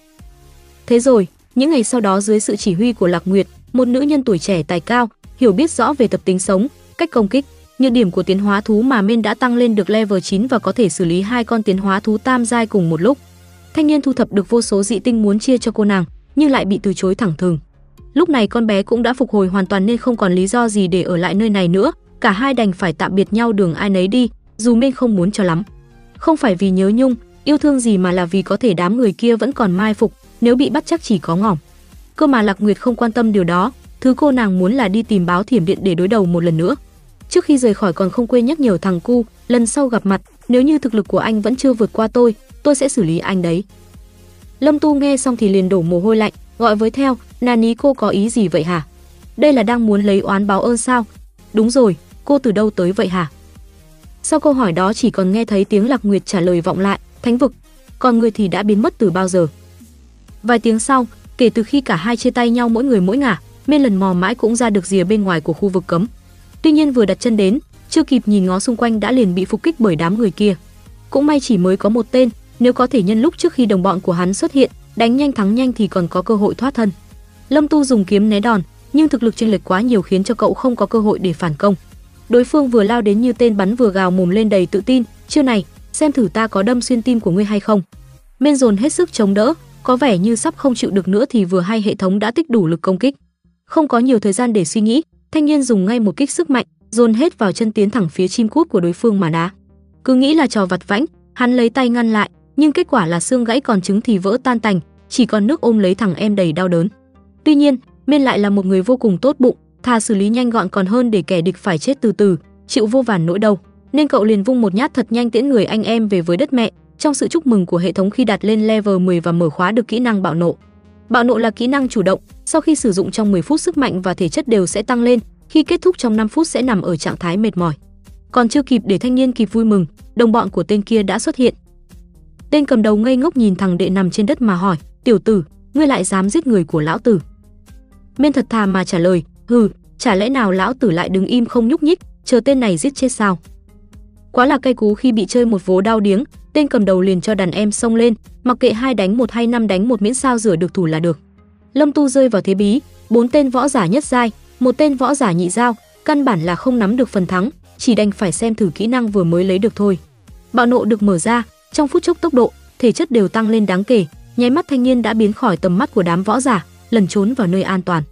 Thế rồi, những ngày sau đó dưới sự chỉ huy của Lạc Nguyệt, một nữ nhân tuổi trẻ tài cao, hiểu biết rõ về tập tính sống, cách công kích, nhược điểm của tiến hóa thú mà men đã tăng lên được level 9 và có thể xử lý hai con tiến hóa thú tam giai cùng một lúc. Thanh niên thu thập được vô số dị tinh muốn chia cho cô nàng, nhưng lại bị từ chối thẳng thừng. Lúc này con bé cũng đã phục hồi hoàn toàn nên không còn lý do gì để ở lại nơi này nữa, cả hai đành phải tạm biệt nhau đường ai nấy đi, dù men không muốn cho lắm. Không phải vì nhớ nhung, yêu thương gì mà là vì có thể đám người kia vẫn còn mai phục, nếu bị bắt chắc chỉ có ngỏm. Cơ mà Lạc Nguyệt không quan tâm điều đó, thứ cô nàng muốn là đi tìm báo thiểm điện để đối đầu một lần nữa. Trước khi rời khỏi còn không quên nhắc nhở thằng cu, lần sau gặp mặt, nếu như thực lực của anh vẫn chưa vượt qua tôi, tôi sẽ xử lý anh đấy. Lâm Tu nghe xong thì liền đổ mồ hôi lạnh, gọi với theo, Nani cô có ý gì vậy hả? Đây là đang muốn lấy oán báo ơn sao? Đúng rồi, cô từ đâu tới vậy hả? Sau câu hỏi đó chỉ còn nghe thấy tiếng Lạc Nguyệt trả lời vọng lại, thánh vực, còn người thì đã biến mất từ bao giờ. Vài tiếng sau, kể từ khi cả hai chia tay nhau mỗi người mỗi ngả, Mên lần mò mãi cũng ra được rìa bên ngoài của khu vực cấm. Tuy nhiên vừa đặt chân đến, chưa kịp nhìn ngó xung quanh đã liền bị phục kích bởi đám người kia. Cũng may chỉ mới có một tên, nếu có thể nhân lúc trước khi đồng bọn của hắn xuất hiện, đánh nhanh thắng nhanh thì còn có cơ hội thoát thân. Lâm Tu dùng kiếm né đòn, nhưng thực lực chênh lệch quá nhiều khiến cho cậu không có cơ hội để phản công. Đối phương vừa lao đến như tên bắn vừa gào mồm lên đầy tự tin, "Chiêu này, xem thử ta có đâm xuyên tim của ngươi hay không." Men dồn hết sức chống đỡ, có vẻ như sắp không chịu được nữa thì vừa hay hệ thống đã tích đủ lực công kích. Không có nhiều thời gian để suy nghĩ, thanh niên dùng ngay một kích sức mạnh, dồn hết vào chân tiến thẳng phía chim cút của đối phương mà đá. Cứ nghĩ là trò vặt vãnh, hắn lấy tay ngăn lại, nhưng kết quả là xương gãy còn trứng thì vỡ tan tành, chỉ còn nước ôm lấy thằng em đầy đau đớn. Tuy nhiên, Miên lại là một người vô cùng tốt bụng, thà xử lý nhanh gọn còn hơn để kẻ địch phải chết từ từ, chịu vô vàn nỗi đau. Nên cậu liền vung một nhát thật nhanh tiễn người anh em về với đất mẹ, trong sự chúc mừng của hệ thống khi đạt lên level 10 và mở khóa được kỹ năng bạo nộ. Bạo nộ là kỹ năng chủ động, sau khi sử dụng trong 10 phút sức mạnh và thể chất đều sẽ tăng lên, khi kết thúc trong 5 phút sẽ nằm ở trạng thái mệt mỏi. Còn chưa kịp để thanh niên kịp vui mừng, đồng bọn của tên kia đã xuất hiện. Tên cầm đầu ngây ngốc nhìn thằng đệ nằm trên đất mà hỏi, "Tiểu tử, ngươi lại dám giết người của lão tử?" Men thật thà mà trả lời, "Hừ, chả lẽ nào lão tử lại đứng im không nhúc nhích, chờ tên này giết chết sao?" Quá là cay cú khi bị chơi một vố đau điếng, tên cầm đầu liền cho đàn em xông lên, mặc kệ hai đánh một hay năm đánh một miễn sao rửa được thủ là được. Lâm Tu rơi vào thế bí, bốn tên võ giả nhất giai, một tên võ giả nhị giao, căn bản là không nắm được phần thắng, chỉ đành phải xem thử kỹ năng vừa mới lấy được thôi. Bạo nộ được mở ra, trong phút chốc tốc độ, thể chất đều tăng lên đáng kể, nháy mắt thanh niên đã biến khỏi tầm mắt của đám võ giả, lần trốn vào nơi an toàn.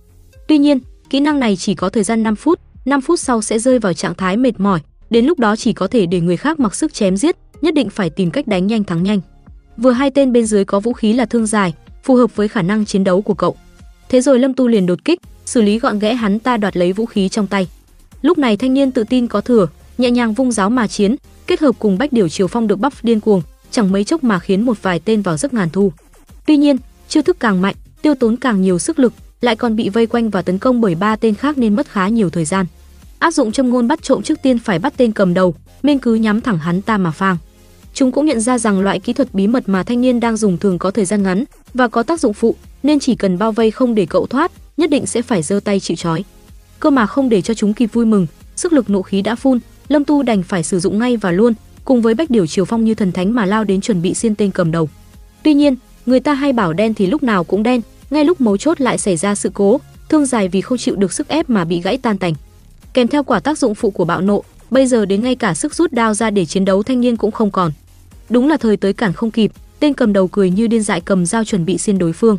Tuy nhiên, kỹ năng này chỉ có thời gian 5 phút, 5 phút sau sẽ rơi vào trạng thái mệt mỏi, đến lúc đó chỉ có thể để người khác mặc sức chém giết, nhất định phải tìm cách đánh nhanh thắng nhanh. Vừa hai tên bên dưới có vũ khí là thương dài, phù hợp với khả năng chiến đấu của cậu. Thế rồi Lâm Tu liền đột kích, xử lý gọn gẽ hắn ta đoạt lấy vũ khí trong tay. Lúc này thanh niên tự tin có thừa, nhẹ nhàng vung giáo mà chiến, kết hợp cùng Bách điều Triều Phong được bắp điên cuồng, chẳng mấy chốc mà khiến một vài tên vào giấc ngàn thu. Tuy nhiên, chiêu thức càng mạnh, tiêu tốn càng nhiều sức lực, lại còn bị vây quanh và tấn công bởi ba tên khác nên mất khá nhiều thời gian. Áp dụng châm ngôn bắt trộm trước tiên phải bắt tên cầm đầu, nên cứ nhắm thẳng hắn ta mà phang. Chúng cũng nhận ra rằng loại kỹ thuật bí mật mà thanh niên đang dùng thường có thời gian ngắn và có tác dụng phụ, nên chỉ cần bao vây không để cậu thoát, nhất định sẽ phải giơ tay chịu trói. Cơ mà không để cho chúng kịp vui mừng, sức lực nộ khí đã phun, Lâm Tu đành phải sử dụng ngay và luôn, cùng với Bách Điểu Triều Phong như thần thánh mà lao đến chuẩn bị xiên tên cầm đầu. Tuy nhiên, người ta hay bảo đen thì lúc nào cũng đen, ngay lúc mấu chốt lại xảy ra sự cố, thương dài vì không chịu được sức ép mà bị gãy tan tành. Kèm theo quả tác dụng phụ của bạo nộ, bây giờ đến ngay cả sức rút đao ra để chiến đấu thanh niên cũng không còn. Đúng là thời tới cản không kịp, tên cầm đầu cười như điên dại cầm dao chuẩn bị xiên đối phương.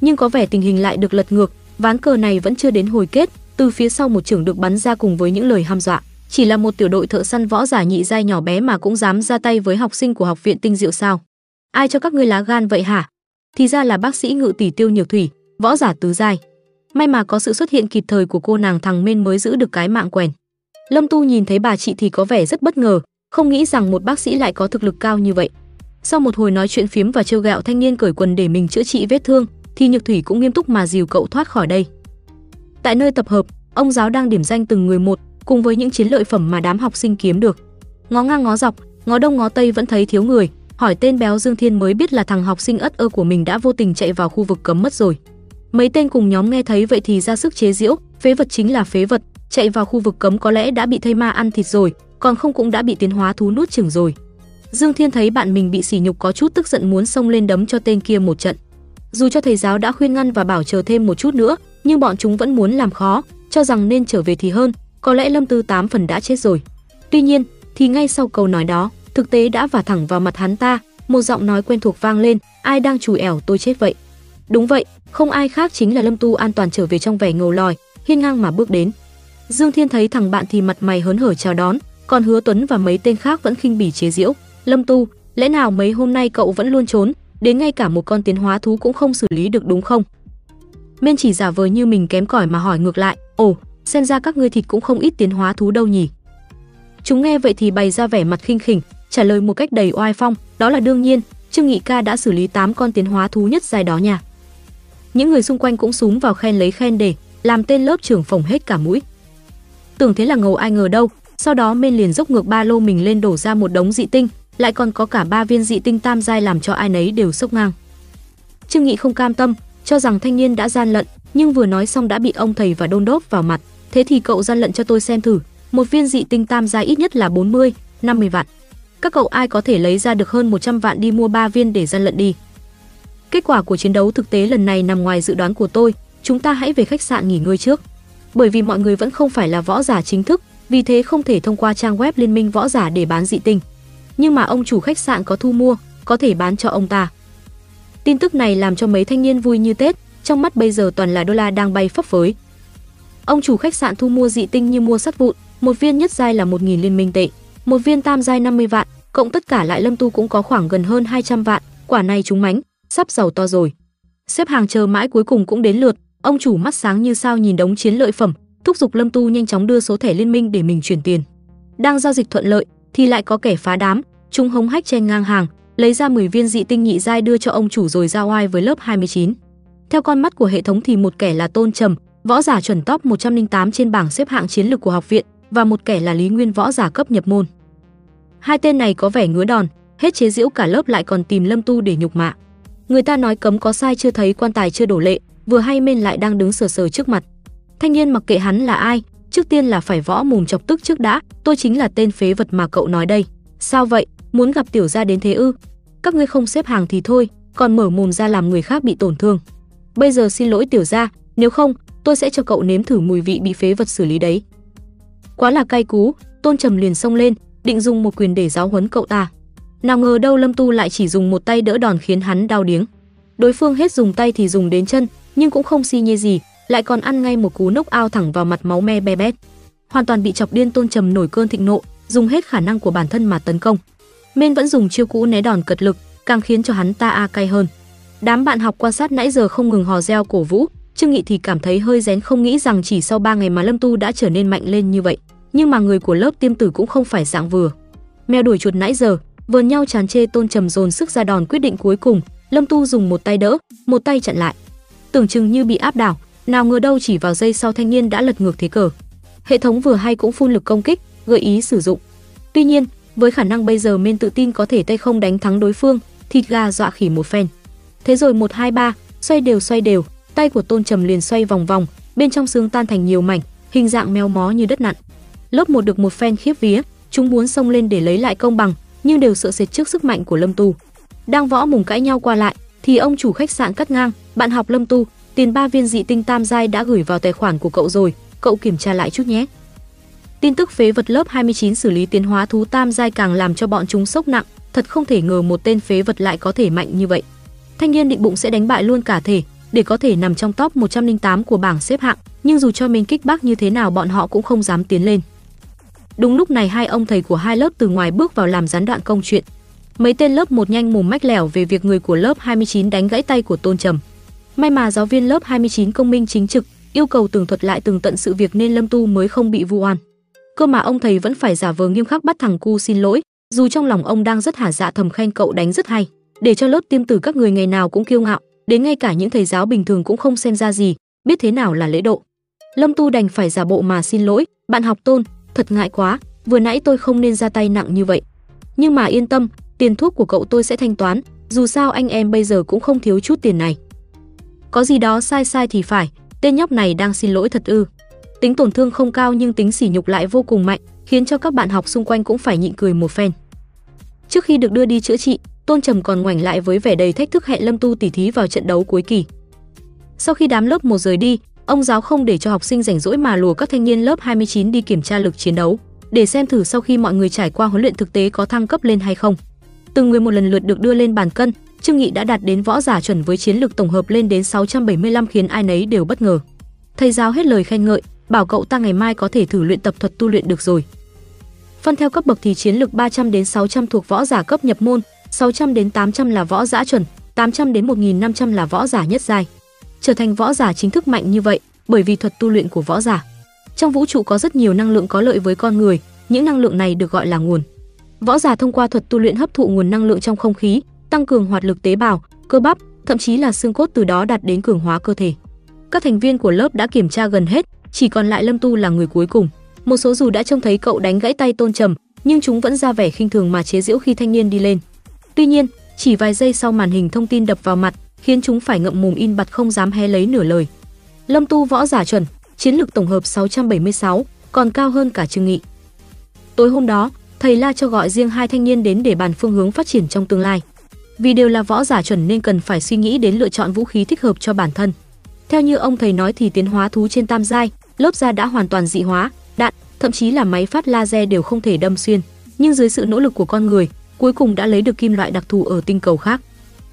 Nhưng có vẻ tình hình lại được lật ngược, ván cờ này vẫn chưa đến hồi kết, từ phía sau một trưởng được bắn ra cùng với những lời ham dọa. Chỉ là một tiểu đội thợ săn võ giả nhị giai nhỏ bé mà cũng dám ra tay với học sinh của học viện tinh diệu sao? Ai cho các ngươi lá gan vậy hả? Thì ra là bác sĩ ngự tỷ tiêu nhược thủy, võ giả tứ giai. May mà có sự xuất hiện kịp thời của cô nàng thằng Mên mới giữ được cái mạng quèn. Lâm Tu nhìn thấy bà chị thì có vẻ rất bất ngờ, không nghĩ rằng một bác sĩ lại có thực lực cao như vậy. Sau một hồi nói chuyện phiếm và trêu gạo thanh niên cởi quần để mình chữa trị vết thương, thì Nhược Thủy cũng nghiêm túc mà dìu cậu thoát khỏi đây. Tại nơi tập hợp, ông giáo đang điểm danh từng người một, cùng với những chiến lợi phẩm mà đám học sinh kiếm được. Ngó ngang ngó dọc, ngó đông ngó tây vẫn thấy thiếu người, hỏi tên béo Dương Thiên mới biết là thằng học sinh ất ơ của mình đã vô tình chạy vào khu vực cấm mất rồi. Mấy tên cùng nhóm nghe thấy vậy thì ra sức chế giễu, phế vật chính là phế vật, chạy vào khu vực cấm có lẽ đã bị thây ma ăn thịt rồi, còn không cũng đã bị tiến hóa thú nuốt chửng rồi. Dương Thiên thấy bạn mình bị sỉ nhục có chút tức giận muốn xông lên đấm cho tên kia một trận. Dù cho thầy giáo đã khuyên ngăn và bảo chờ thêm một chút nữa, nhưng bọn chúng vẫn muốn làm khó, cho rằng nên trở về thì hơn, có lẽ Lâm Tư tám phần đã chết rồi. Tuy nhiên, thì ngay sau câu nói đó, thực tế đã vả thẳng vào mặt hắn ta, một giọng nói quen thuộc vang lên, ai đang chùi ẻo tôi chết vậy. Đúng vậy, không ai khác chính là Lâm Tu an toàn trở về trong vẻ ngầu lòi, hiên ngang mà bước đến. Dương Thiên thấy thằng bạn thì mặt mày hớn hở chào đón, còn Hứa Tuấn và mấy tên khác vẫn khinh bỉ chế giễu. Lâm Tu, lẽ nào mấy hôm nay cậu vẫn luôn trốn, đến ngay cả một con tiến hóa thú cũng không xử lý được đúng không? Miên chỉ giả vờ như mình kém cỏi mà hỏi ngược lại, ồ, xem ra các ngươi thịt cũng không ít tiến hóa thú đâu nhỉ? Chúng nghe vậy thì bày ra vẻ mặt khinh khỉnh, trả lời một cách đầy oai phong, đó là đương nhiên, Trương Nghị Ca đã xử lý 8 con tiến hóa thú nhất dài đó nha. Những người xung quanh cũng súng vào khen lấy khen để làm tên lớp trưởng phồng hết cả mũi. Tưởng thế là ngầu ai ngờ đâu, sau đó Mên liền dốc ngược ba lô mình lên đổ ra một đống dị tinh, lại còn có cả ba viên dị tinh tam giai làm cho ai nấy đều sốc ngang. Trương Nghị không cam tâm, cho rằng thanh niên đã gian lận, nhưng vừa nói xong đã bị ông thầy và đôn đốp vào mặt, thế thì cậu gian lận cho tôi xem thử, một viên dị tinh tam giai ít nhất là 40, 50 vạn. Các cậu ai có thể lấy ra được hơn 100 vạn đi mua ba viên để gian lận đi. Kết quả của chiến đấu thực tế lần này nằm ngoài dự đoán của tôi, chúng ta hãy về khách sạn nghỉ ngơi trước. Bởi vì mọi người vẫn không phải là võ giả chính thức, vì thế không thể thông qua trang web liên minh võ giả để bán dị tinh. Nhưng mà ông chủ khách sạn có thu mua, có thể bán cho ông ta. Tin tức này làm cho mấy thanh niên vui như Tết, trong mắt bây giờ toàn là đô la đang bay phấp phới. Ông chủ khách sạn thu mua dị tinh như mua sắt vụn, một viên nhất giai là 1000 liên minh tệ, một viên tam giai 50 vạn, cộng tất cả lại Lâm Tu cũng có khoảng gần hơn 200 vạn, quả này chúng mánh, sắp giàu to rồi. Xếp hàng chờ mãi cuối cùng cũng đến lượt, ông chủ mắt sáng như sao nhìn đống chiến lợi phẩm, thúc giục Lâm Tu nhanh chóng đưa số thẻ liên minh để mình chuyển tiền. Đang giao dịch thuận lợi thì lại có kẻ phá đám, chúng hống hách chen ngang hàng, lấy ra 10 viên dị tinh nhị giai đưa cho ông chủ rồi giao oai với lớp 29. Theo con mắt của hệ thống thì một kẻ là Tôn Trầm, võ giả chuẩn top 108 trên bảng xếp hạng chiến lược của học viện và một kẻ là Lý Nguyên võ giả cấp nhập môn. Hai tên này có vẻ ngứa đòn, hết chế giễu cả lớp lại còn tìm Lâm Tu để nhục mạ. Người ta nói cấm có sai chưa thấy quan tài chưa đổ lệ, vừa hay men lại đang đứng sờ sờ trước mặt. Thanh niên mặc kệ hắn là ai, trước tiên là phải võ mồm chọc tức trước đã, tôi chính là tên phế vật mà cậu nói đây. Sao vậy, muốn gặp tiểu gia đến thế ư? Các ngươi không xếp hàng thì thôi, còn mở mồm ra làm người khác bị tổn thương. Bây giờ xin lỗi tiểu gia, nếu không, tôi sẽ cho cậu nếm thử mùi vị bị phế vật xử lý đấy. Quá là cay cú, Tôn Trầm liền xông lên, định dùng một quyền để giáo huấn cậu ta. Nào ngờ đâu Lâm Tu lại chỉ dùng một tay đỡ đòn khiến hắn đau điếng. Đối phương hết dùng tay thì dùng đến chân, nhưng cũng không si nhê gì, lại còn ăn ngay một cú nốc ao thẳng vào mặt máu me be bét. Hoàn toàn bị chọc điên Tôn Trầm nổi cơn thịnh nộ, dùng hết khả năng của bản thân mà tấn công. Men vẫn dùng chiêu cũ né đòn cật lực, càng khiến cho hắn ta a cay hơn. Đám bạn học quan sát nãy giờ không ngừng hò reo cổ vũ, Trương Nghị thì cảm thấy hơi rén không nghĩ rằng chỉ sau 3 ngày mà Lâm Tu đã trở nên mạnh lên như vậy. Nhưng mà người của lớp tiêm tử cũng không phải dạng vừa. Mèo đuổi chuột nãy giờ, vờn nhau chán chê Tôn Trầm dồn sức ra đòn quyết định cuối cùng, Lâm Tu dùng một tay đỡ, một tay chặn lại. Tưởng chừng như bị áp đảo, nào ngờ đâu chỉ vào giây sau thanh niên đã lật ngược thế cờ. Hệ thống vừa hay cũng phun lực công kích, gợi ý sử dụng. Tuy nhiên, với khả năng bây giờ men tự tin có thể tay không đánh thắng đối phương, thịt gà dọa khỉ một phen. Thế rồi 1 2 3, xoay đều xoay đều, tay của Tôn Trầm liền xoay vòng vòng, bên trong xương tan thành nhiều mảnh, hình dạng mèo mó như đất nặn. Lớp một được một phen khiếp vía, chúng muốn xông lên để lấy lại công bằng, nhưng đều sợ sệt trước sức mạnh của Lâm Tu. Đang võ mùng cãi nhau qua lại, thì ông chủ khách sạn cắt ngang, bạn học Lâm Tu, tiền ba viên dị tinh tam giai đã gửi vào tài khoản của cậu rồi, cậu kiểm tra lại chút nhé. Tin tức phế vật lớp 29 xử lý tiến hóa thú tam giai càng làm cho bọn chúng sốc nặng, thật không thể ngờ một tên phế vật lại có thể mạnh như vậy. Thanh niên định bụng sẽ đánh bại luôn cả thể, để có thể nằm trong top 108 của bảng xếp hạng, nhưng dù cho mình kích bác như thế nào bọn họ cũng không dám tiến lên. Đúng lúc này hai ông thầy của hai lớp từ ngoài bước vào làm gián đoạn công chuyện. Mấy tên lớp một nhanh mồm mách lẻo về việc người của lớp 29 đánh gãy tay của Tôn Trầm. May mà giáo viên lớp 29 công minh chính trực, yêu cầu tường thuật lại từng tận sự việc nên Lâm Tu mới không bị vu oan. Cơ mà ông thầy vẫn phải giả vờ nghiêm khắc bắt thằng cu xin lỗi, dù trong lòng ông đang rất hả dạ thầm khen cậu đánh rất hay, để cho lớp tiêm tử các người ngày nào cũng kiêu ngạo, đến ngay cả những thầy giáo bình thường cũng không xem ra gì, biết thế nào là lễ độ. Lâm Tu đành phải giả bộ mà xin lỗi, bạn học Tôn, thật ngại quá, vừa nãy tôi không nên ra tay nặng như vậy. Nhưng mà yên tâm, tiền thuốc của cậu tôi sẽ thanh toán, dù sao anh em bây giờ cũng không thiếu chút tiền này. Có gì đó sai sai thì phải, tên nhóc này đang xin lỗi thật ư. Tính tổn thương không cao nhưng tính sỉ nhục lại vô cùng mạnh, khiến cho các bạn học xung quanh cũng phải nhịn cười một phen. Trước khi được đưa đi chữa trị, Tôn Trầm còn ngoảnh lại với vẻ đầy thách thức hẹn Lâm Tu tỉ thí vào trận đấu cuối kỳ. Sau khi đám lớp một rời đi, ông giáo không để cho học sinh rảnh rỗi mà lùa các thanh niên lớp 29 đi kiểm tra lực chiến đấu, để xem thử sau khi mọi người trải qua huấn luyện thực tế có thăng cấp lên hay không. Từng người một lần lượt được đưa lên bàn cân, Trương Nghị đã đạt đến võ giả chuẩn với chiến lực tổng hợp lên đến 675 khiến ai nấy đều bất ngờ. Thầy giáo hết lời khen ngợi, bảo cậu ta ngày mai có thể thử luyện tập thuật tu luyện được rồi. Phân theo cấp bậc thì chiến lực 300 đến 600 thuộc võ giả cấp nhập môn, 600 đến 800 là võ giả chuẩn, 800 đến 1500 là võ giả nhất giai. Trở thành võ giả chính thức mạnh như vậy, bởi vì thuật tu luyện của võ giả. Trong vũ trụ có rất nhiều năng lượng có lợi với con người, những năng lượng này được gọi là nguồn. Võ giả thông qua thuật tu luyện hấp thụ nguồn năng lượng trong không khí, tăng cường hoạt lực tế bào, cơ bắp, thậm chí là xương cốt từ đó đạt đến cường hóa cơ thể. Các thành viên của lớp đã kiểm tra gần hết, chỉ còn lại Lâm Tu là người cuối cùng. Một số dù đã trông thấy cậu đánh gãy tay Tôn Trầm, nhưng chúng vẫn ra vẻ khinh thường mà chế giễu khi thanh niên đi lên. Tuy nhiên, chỉ vài giây sau màn hình thông tin đập vào mặt, khiến chúng phải ngậm mồm in bặt không dám hé lấy nửa lời. Lâm Tu võ giả chuẩn, chiến lực tổng hợp 676, còn cao hơn cả Trương Nghị. Tối hôm đó, thầy La cho gọi riêng hai thanh niên đến để bàn phương hướng phát triển trong tương lai. Vì đều là võ giả chuẩn nên cần phải suy nghĩ đến lựa chọn vũ khí thích hợp cho bản thân. Theo như ông thầy nói thì tiến hóa thú trên tam giai, lớp da đã hoàn toàn dị hóa, đạn, thậm chí là máy phát laser đều không thể đâm xuyên. Nhưng dưới sự nỗ lực của con người, cuối cùng đã lấy được kim loại đặc thù ở tinh cầu khác.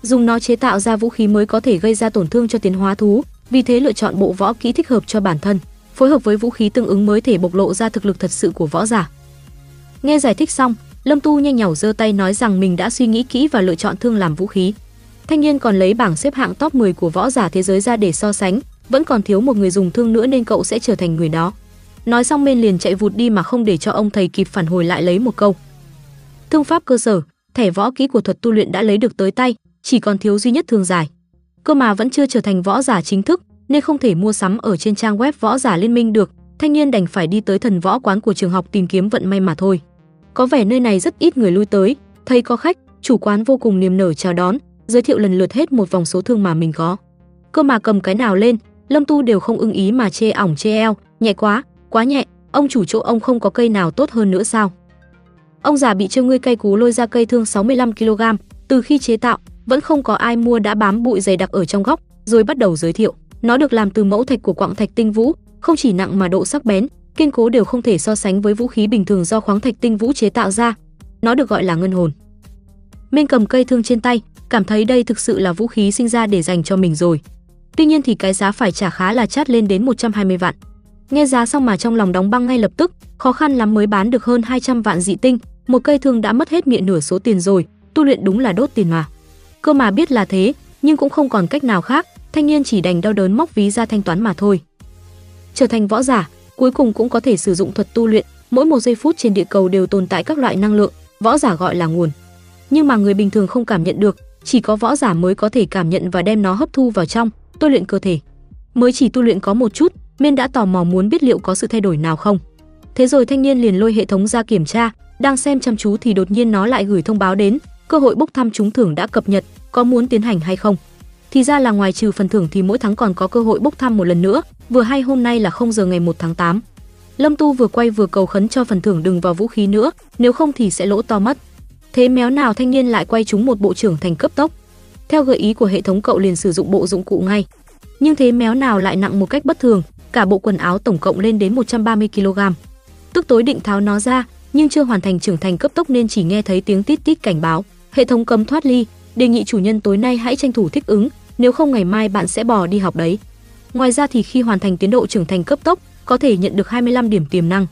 Dùng nó chế tạo ra vũ khí mới có thể gây ra tổn thương cho tiến hóa thú, vì thế lựa chọn bộ võ kỹ thích hợp cho bản thân, phối hợp với vũ khí tương ứng mới thể bộc lộ ra thực lực thật sự của võ giả. Nghe giải thích xong, Lâm Tu nhanh nhảu giơ tay nói rằng mình đã suy nghĩ kỹ và lựa chọn thương làm vũ khí. Thanh niên còn lấy bảng xếp hạng top 10 của võ giả thế giới ra để so sánh, vẫn còn thiếu một người dùng thương nữa nên cậu sẽ trở thành người đó. Nói xong Mên liền chạy vụt đi mà không để cho ông thầy kịp phản hồi lại lấy một câu. Thương pháp cơ sở, thẻ võ kỹ của thuật tu luyện đã lấy được tới tay, chỉ còn thiếu duy nhất thương giải. Cơ mà vẫn chưa trở thành võ giả chính thức, nên không thể mua sắm ở trên trang web võ giả liên minh được, thanh niên đành phải đi tới thần võ quán của trường học tìm kiếm vận may mà thôi. Có vẻ nơi này rất ít người lui tới, thấy có khách, chủ quán vô cùng niềm nở chào đón, giới thiệu lần lượt hết một vòng số thương mà mình có. Cơ mà cầm cái nào lên, Lâm Tu đều không ưng ý mà chê ỏng chê eo, nhẹ quá, quá nhẹ, ông chủ chỗ ông không có cây nào tốt hơn nữa sao? Ông già bị trêu ngươi cây cú lôi ra cây thương 65 kg, từ khi chế tạo, vẫn không có ai mua đã bám bụi dày đặc ở trong góc, rồi bắt đầu giới thiệu. Nó được làm từ mẫu thạch của quặng thạch tinh vũ, không chỉ nặng mà độ sắc bén, kiên cố đều không thể so sánh với vũ khí bình thường do khoáng thạch tinh vũ chế tạo ra. Nó được gọi là ngân hồn. Minh cầm cây thương trên tay, cảm thấy đây thực sự là vũ khí sinh ra để dành cho mình rồi. Tuy nhiên thì cái giá phải trả khá là chát lên đến 120 vạn. Nghe giá xong mà trong lòng đóng băng ngay lập tức, khó khăn lắm mới bán được hơn 200 vạn dị tinh, một cây thương đã mất hết miệng nửa số tiền rồi, tu luyện đúng là đốt tiền mà. Cơ mà biết là thế, nhưng cũng không còn cách nào khác, thanh niên chỉ đành đau đớn móc ví ra thanh toán mà thôi. Trở thành võ giả, cuối cùng cũng có thể sử dụng thuật tu luyện, mỗi một giây phút trên địa cầu đều tồn tại các loại năng lượng, võ giả gọi là nguồn. Nhưng mà người bình thường không cảm nhận được, chỉ có võ giả mới có thể cảm nhận và đem nó hấp thu vào trong, tu luyện cơ thể. Mới chỉ tu luyện có một chút, Miên đã tò mò muốn biết liệu có sự thay đổi nào không. Thế rồi thanh niên liền lôi hệ thống ra kiểm tra, đang xem chăm chú thì đột nhiên nó lại gửi thông báo đến, cơ hội bốc thăm trúng thưởng đã cập nhật, có muốn tiến hành hay không? Thì ra là ngoài trừ phần thưởng thì mỗi tháng còn có cơ hội bốc thăm một lần nữa, vừa hay hôm nay là 0 giờ ngày 1 tháng 8. Lâm Tu vừa quay vừa cầu khấn cho phần thưởng đừng vào vũ khí nữa, nếu không thì sẽ lỗ to mất. Thế méo nào thanh niên lại quay trúng một bộ trưởng thành cấp tốc. Theo gợi ý của hệ thống cậu liền sử dụng bộ dụng cụ ngay. Nhưng thế méo nào lại nặng một cách bất thường, cả bộ quần áo tổng cộng lên đến 130 kg. Tức tối định tháo nó ra, nhưng chưa hoàn thành trưởng thành cấp tốc nên chỉ nghe thấy tiếng tít tít cảnh báo, hệ thống cấm thoát ly, đề nghị chủ nhân tối nay hãy tranh thủ thích ứng, nếu không ngày mai bạn sẽ bỏ đi học đấy. Ngoài ra thì khi hoàn thành tiến độ trưởng thành cấp tốc, có thể nhận được 25 điểm tiềm năng.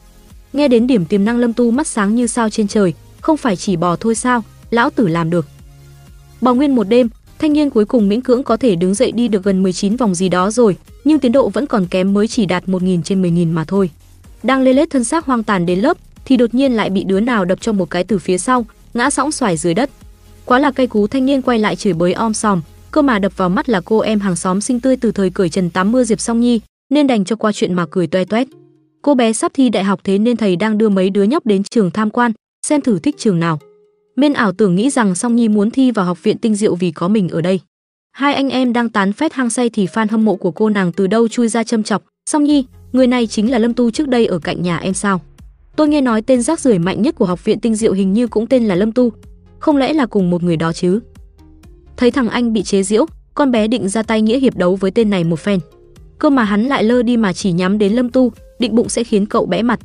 Nghe đến điểm tiềm năng Lâm Tu mắt sáng như sao trên trời, không phải chỉ bò thôi sao, lão tử làm được. Bò nguyên một đêm, thanh niên cuối cùng miễn cưỡng có thể đứng dậy đi được gần 19 vòng gì đó rồi, nhưng tiến độ vẫn còn kém mới chỉ đạt 1000 trên 10000 mà thôi. Đang lê lết thân xác hoang tàn đến lớp, thì đột nhiên lại bị đứa nào đập cho một cái từ phía sau, ngã sõng xoài dưới đất. Quá là cây cú thanh niên quay lại chửi bới om sòm, cơ mà đập vào mắt là cô em hàng xóm xinh tươi từ thời cởi trần tắm mưa Diệp Song Nhi, nên đành cho qua chuyện mà cười toe toét. Cô bé sắp thi đại học thế nên thầy đang đưa mấy đứa nhóc đến trường tham quan, xem thử thích trường nào. Miên ảo tưởng nghĩ rằng Song Nhi muốn thi vào học viện tinh diệu vì có mình ở đây. Hai anh em đang tán phét hang say thì fan hâm mộ của cô nàng từ đâu chui ra châm chọc, "Song Nhi, người này chính là Lâm Tu trước đây ở cạnh nhà em sao?" Tôi nghe nói tên rác rưởi mạnh nhất của học viện tinh diệu hình như cũng tên là Lâm Tu, không lẽ là cùng một người đó chứ? Thấy thằng anh bị chế giễu, con bé định ra tay nghĩa hiệp đấu với tên này một phen. Cơ mà hắn lại lơ đi mà chỉ nhắm đến Lâm Tu, định bụng sẽ khiến cậu bẽ mặt.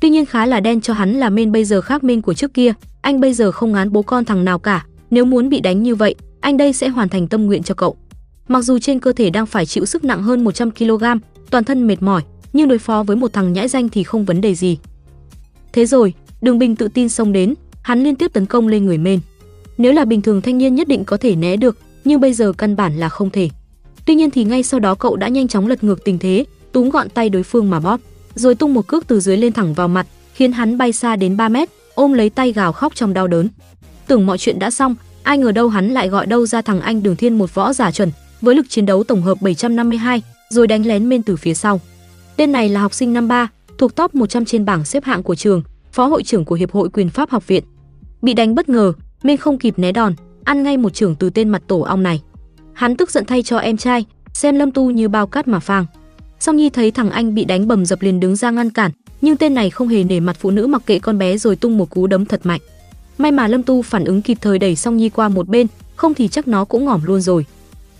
Tuy nhiên khá là đen cho hắn là men bây giờ khác men của trước kia, anh bây giờ không ngán bố con thằng nào cả, nếu muốn bị đánh như vậy, anh đây sẽ hoàn thành tâm nguyện cho cậu. Mặc dù trên cơ thể đang phải chịu sức nặng hơn 100 kg, toàn thân mệt mỏi, nhưng đối phó với một thằng nhãi danh thì không vấn đề gì. Thế rồi, Đường Bình tự tin xông đến, hắn liên tiếp tấn công lên người men. Nếu là bình thường thanh niên nhất định có thể né được, nhưng bây giờ căn bản là không thể. Tuy nhiên thì ngay sau đó cậu đã nhanh chóng lật ngược tình thế, túm gọn tay đối phương mà bóp, rồi tung một cước từ dưới lên thẳng vào mặt, khiến hắn bay xa đến 3 mét, ôm lấy tay gào khóc trong đau đớn. Tưởng mọi chuyện đã xong, ai ngờ đâu hắn lại gọi đâu ra thằng anh Đường Thiên một võ giả chuẩn, với lực chiến đấu tổng hợp 752, rồi đánh lén bên từ phía sau. Tên này là học sinh năm 3, thuộc top 100 trên bảng xếp hạng của trường, phó hội trưởng của hiệp hội quyền pháp học viện. Bị đánh bất ngờ, men không kịp né đòn, ăn ngay một trưởng từ tên mặt tổ ong này. Hắn tức giận thay cho em trai, xem Lâm Tu như bao cát mà phang. Song Nhi thấy thằng anh bị đánh bầm dập liền đứng ra ngăn cản, nhưng tên này không hề nể mặt phụ nữ mặc kệ con bé rồi tung một cú đấm thật mạnh. May mà Lâm Tu phản ứng kịp thời đẩy Song Nhi qua một bên, không thì chắc nó cũng ngỏm luôn rồi.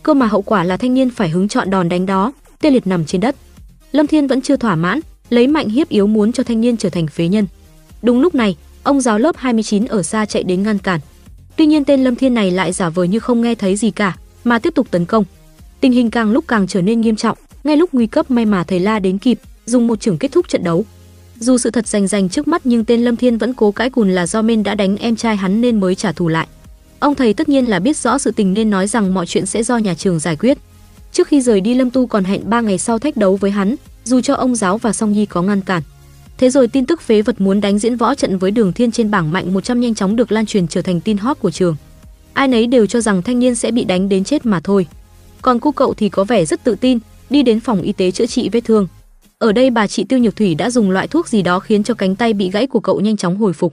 Cơ mà hậu quả là thanh niên phải hứng chọn đòn đánh đó, tê liệt nằm trên đất. Lâm Thiên vẫn chưa thỏa mãn, lấy mạnh hiếp yếu muốn cho thanh niên trở thành phế nhân. Đúng lúc này, ông giáo lớp 29 ở xa chạy đến ngăn cản. Tuy nhiên tên Lâm Thiên này lại giả vờ như không nghe thấy gì cả, mà tiếp tục tấn công. Tình hình càng lúc càng trở nên nghiêm trọng, ngay lúc nguy cấp may mà thầy La đến kịp, dùng một trưởng kết thúc trận đấu. Dù sự thật rành rành trước mắt nhưng tên Lâm Thiên vẫn cố cãi cùn là do Men đã đánh em trai hắn nên mới trả thù lại. Ông thầy tất nhiên là biết rõ sự tình nên nói rằng mọi chuyện sẽ do nhà trường giải quyết. Trước khi rời đi Lâm Tu còn hẹn 3 ngày sau thách đấu với hắn, dù cho ông giáo và Song Nhi có ngăn cản. Thế rồi tin tức phế vật muốn đánh diễn võ trận với Đường Thiên trên bảng mạnh 100 nhanh chóng được lan truyền trở thành tin hot của trường. Ai nấy đều cho rằng thanh niên sẽ bị đánh đến chết mà thôi. Còn cô cậu thì có vẻ rất tự tin, đi đến phòng y tế chữa trị vết thương. Ở đây bà chị Tiêu Nhược Thủy đã dùng loại thuốc gì đó khiến cho cánh tay bị gãy của cậu nhanh chóng hồi phục.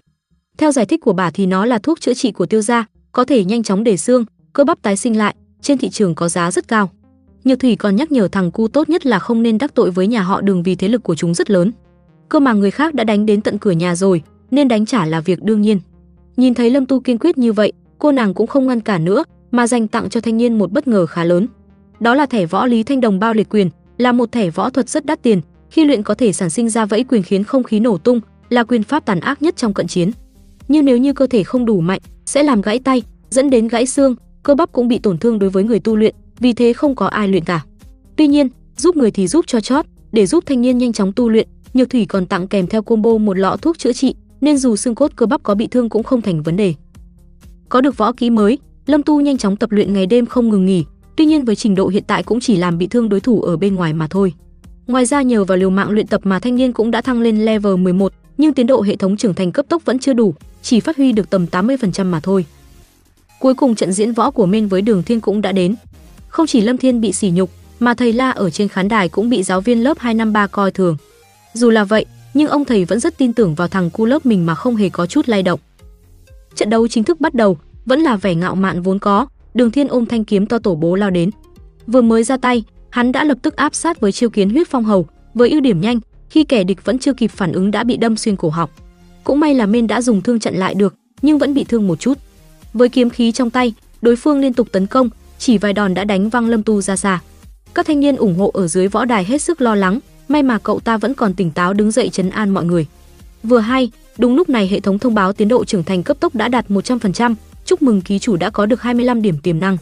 Theo giải thích của bà thì nó là thuốc chữa trị của Tiêu gia, có thể nhanh chóng để xương, cơ bắp tái sinh lại, trên thị trường có giá rất cao. Nhược Thủy còn nhắc nhở thằng cu tốt nhất là không nên đắc tội với nhà họ Đường vì thế lực của chúng rất lớn. Cơ mà người khác đã đánh đến tận cửa nhà rồi, nên đánh trả là việc đương nhiên. Nhìn thấy Lâm Tu kiên quyết như vậy, cô nàng cũng không ngăn cản nữa, mà dành tặng cho thanh niên một bất ngờ khá lớn. Đó là thẻ võ Lý Thanh Đồng bao liệt quyền, là một thẻ võ thuật rất đắt tiền, khi luyện có thể sản sinh ra vẫy quyền khiến không khí nổ tung, là quyền pháp tàn ác nhất trong cận chiến. Nhưng nếu như cơ thể không đủ mạnh, sẽ làm gãy tay, dẫn đến gãy xương, cơ bắp cũng bị tổn thương đối với người tu luyện, vì thế không có ai luyện cả. Tuy nhiên, giúp người thì giúp cho chót, để giúp thanh niên nhanh chóng tu luyện, Nhược Thủy còn tặng kèm theo combo một lọ thuốc chữa trị, nên dù xương cốt cơ bắp có bị thương cũng không thành vấn đề. Có được võ kỹ mới, Lâm Tu nhanh chóng tập luyện ngày đêm không ngừng nghỉ, Tuy nhiên với trình độ hiện tại cũng chỉ làm bị thương đối thủ ở bên ngoài mà thôi. Ngoài ra nhờ vào liều mạng luyện tập mà thanh niên cũng đã thăng lên level 11, nhưng tiến độ hệ thống trưởng thành cấp tốc vẫn chưa đủ, chỉ phát huy được tầm 80% mà thôi. Cuối cùng trận diễn võ của Minh với Đường Thiên cũng đã đến. Không chỉ Lâm Thiên bị sỉ nhục, mà thầy La ở trên khán đài cũng bị giáo viên lớp 253 coi thường. Dù là vậy, nhưng ông thầy vẫn rất tin tưởng vào thằng cu lớp mình mà không hề có chút lay động. Trận đấu chính thức bắt đầu, vẫn là vẻ ngạo mạn vốn có, Đường Thiên ôm thanh kiếm to tổ bố lao đến. Vừa mới ra tay, hắn đã lập tức áp sát với chiêu kiến huyết phong hầu, với ưu điểm nhanh, khi kẻ địch vẫn chưa kịp phản ứng đã bị đâm xuyên cổ họng. Cũng may là Mên đã dùng thương chặn lại được, nhưng vẫn bị thương một chút. Với kiếm khí trong tay, đối phương liên tục tấn công, chỉ vài đòn đã đánh văng Lâm Tu ra xa. Các thanh niên ủng hộ ở dưới võ đài hết sức lo lắng, may mà cậu ta vẫn còn tỉnh táo đứng dậy trấn an mọi người. Vừa hay, đúng lúc này hệ thống thông báo tiến độ trưởng thành cấp tốc đã đạt 100%, chúc mừng ký chủ đã có được 25 điểm tiềm năng.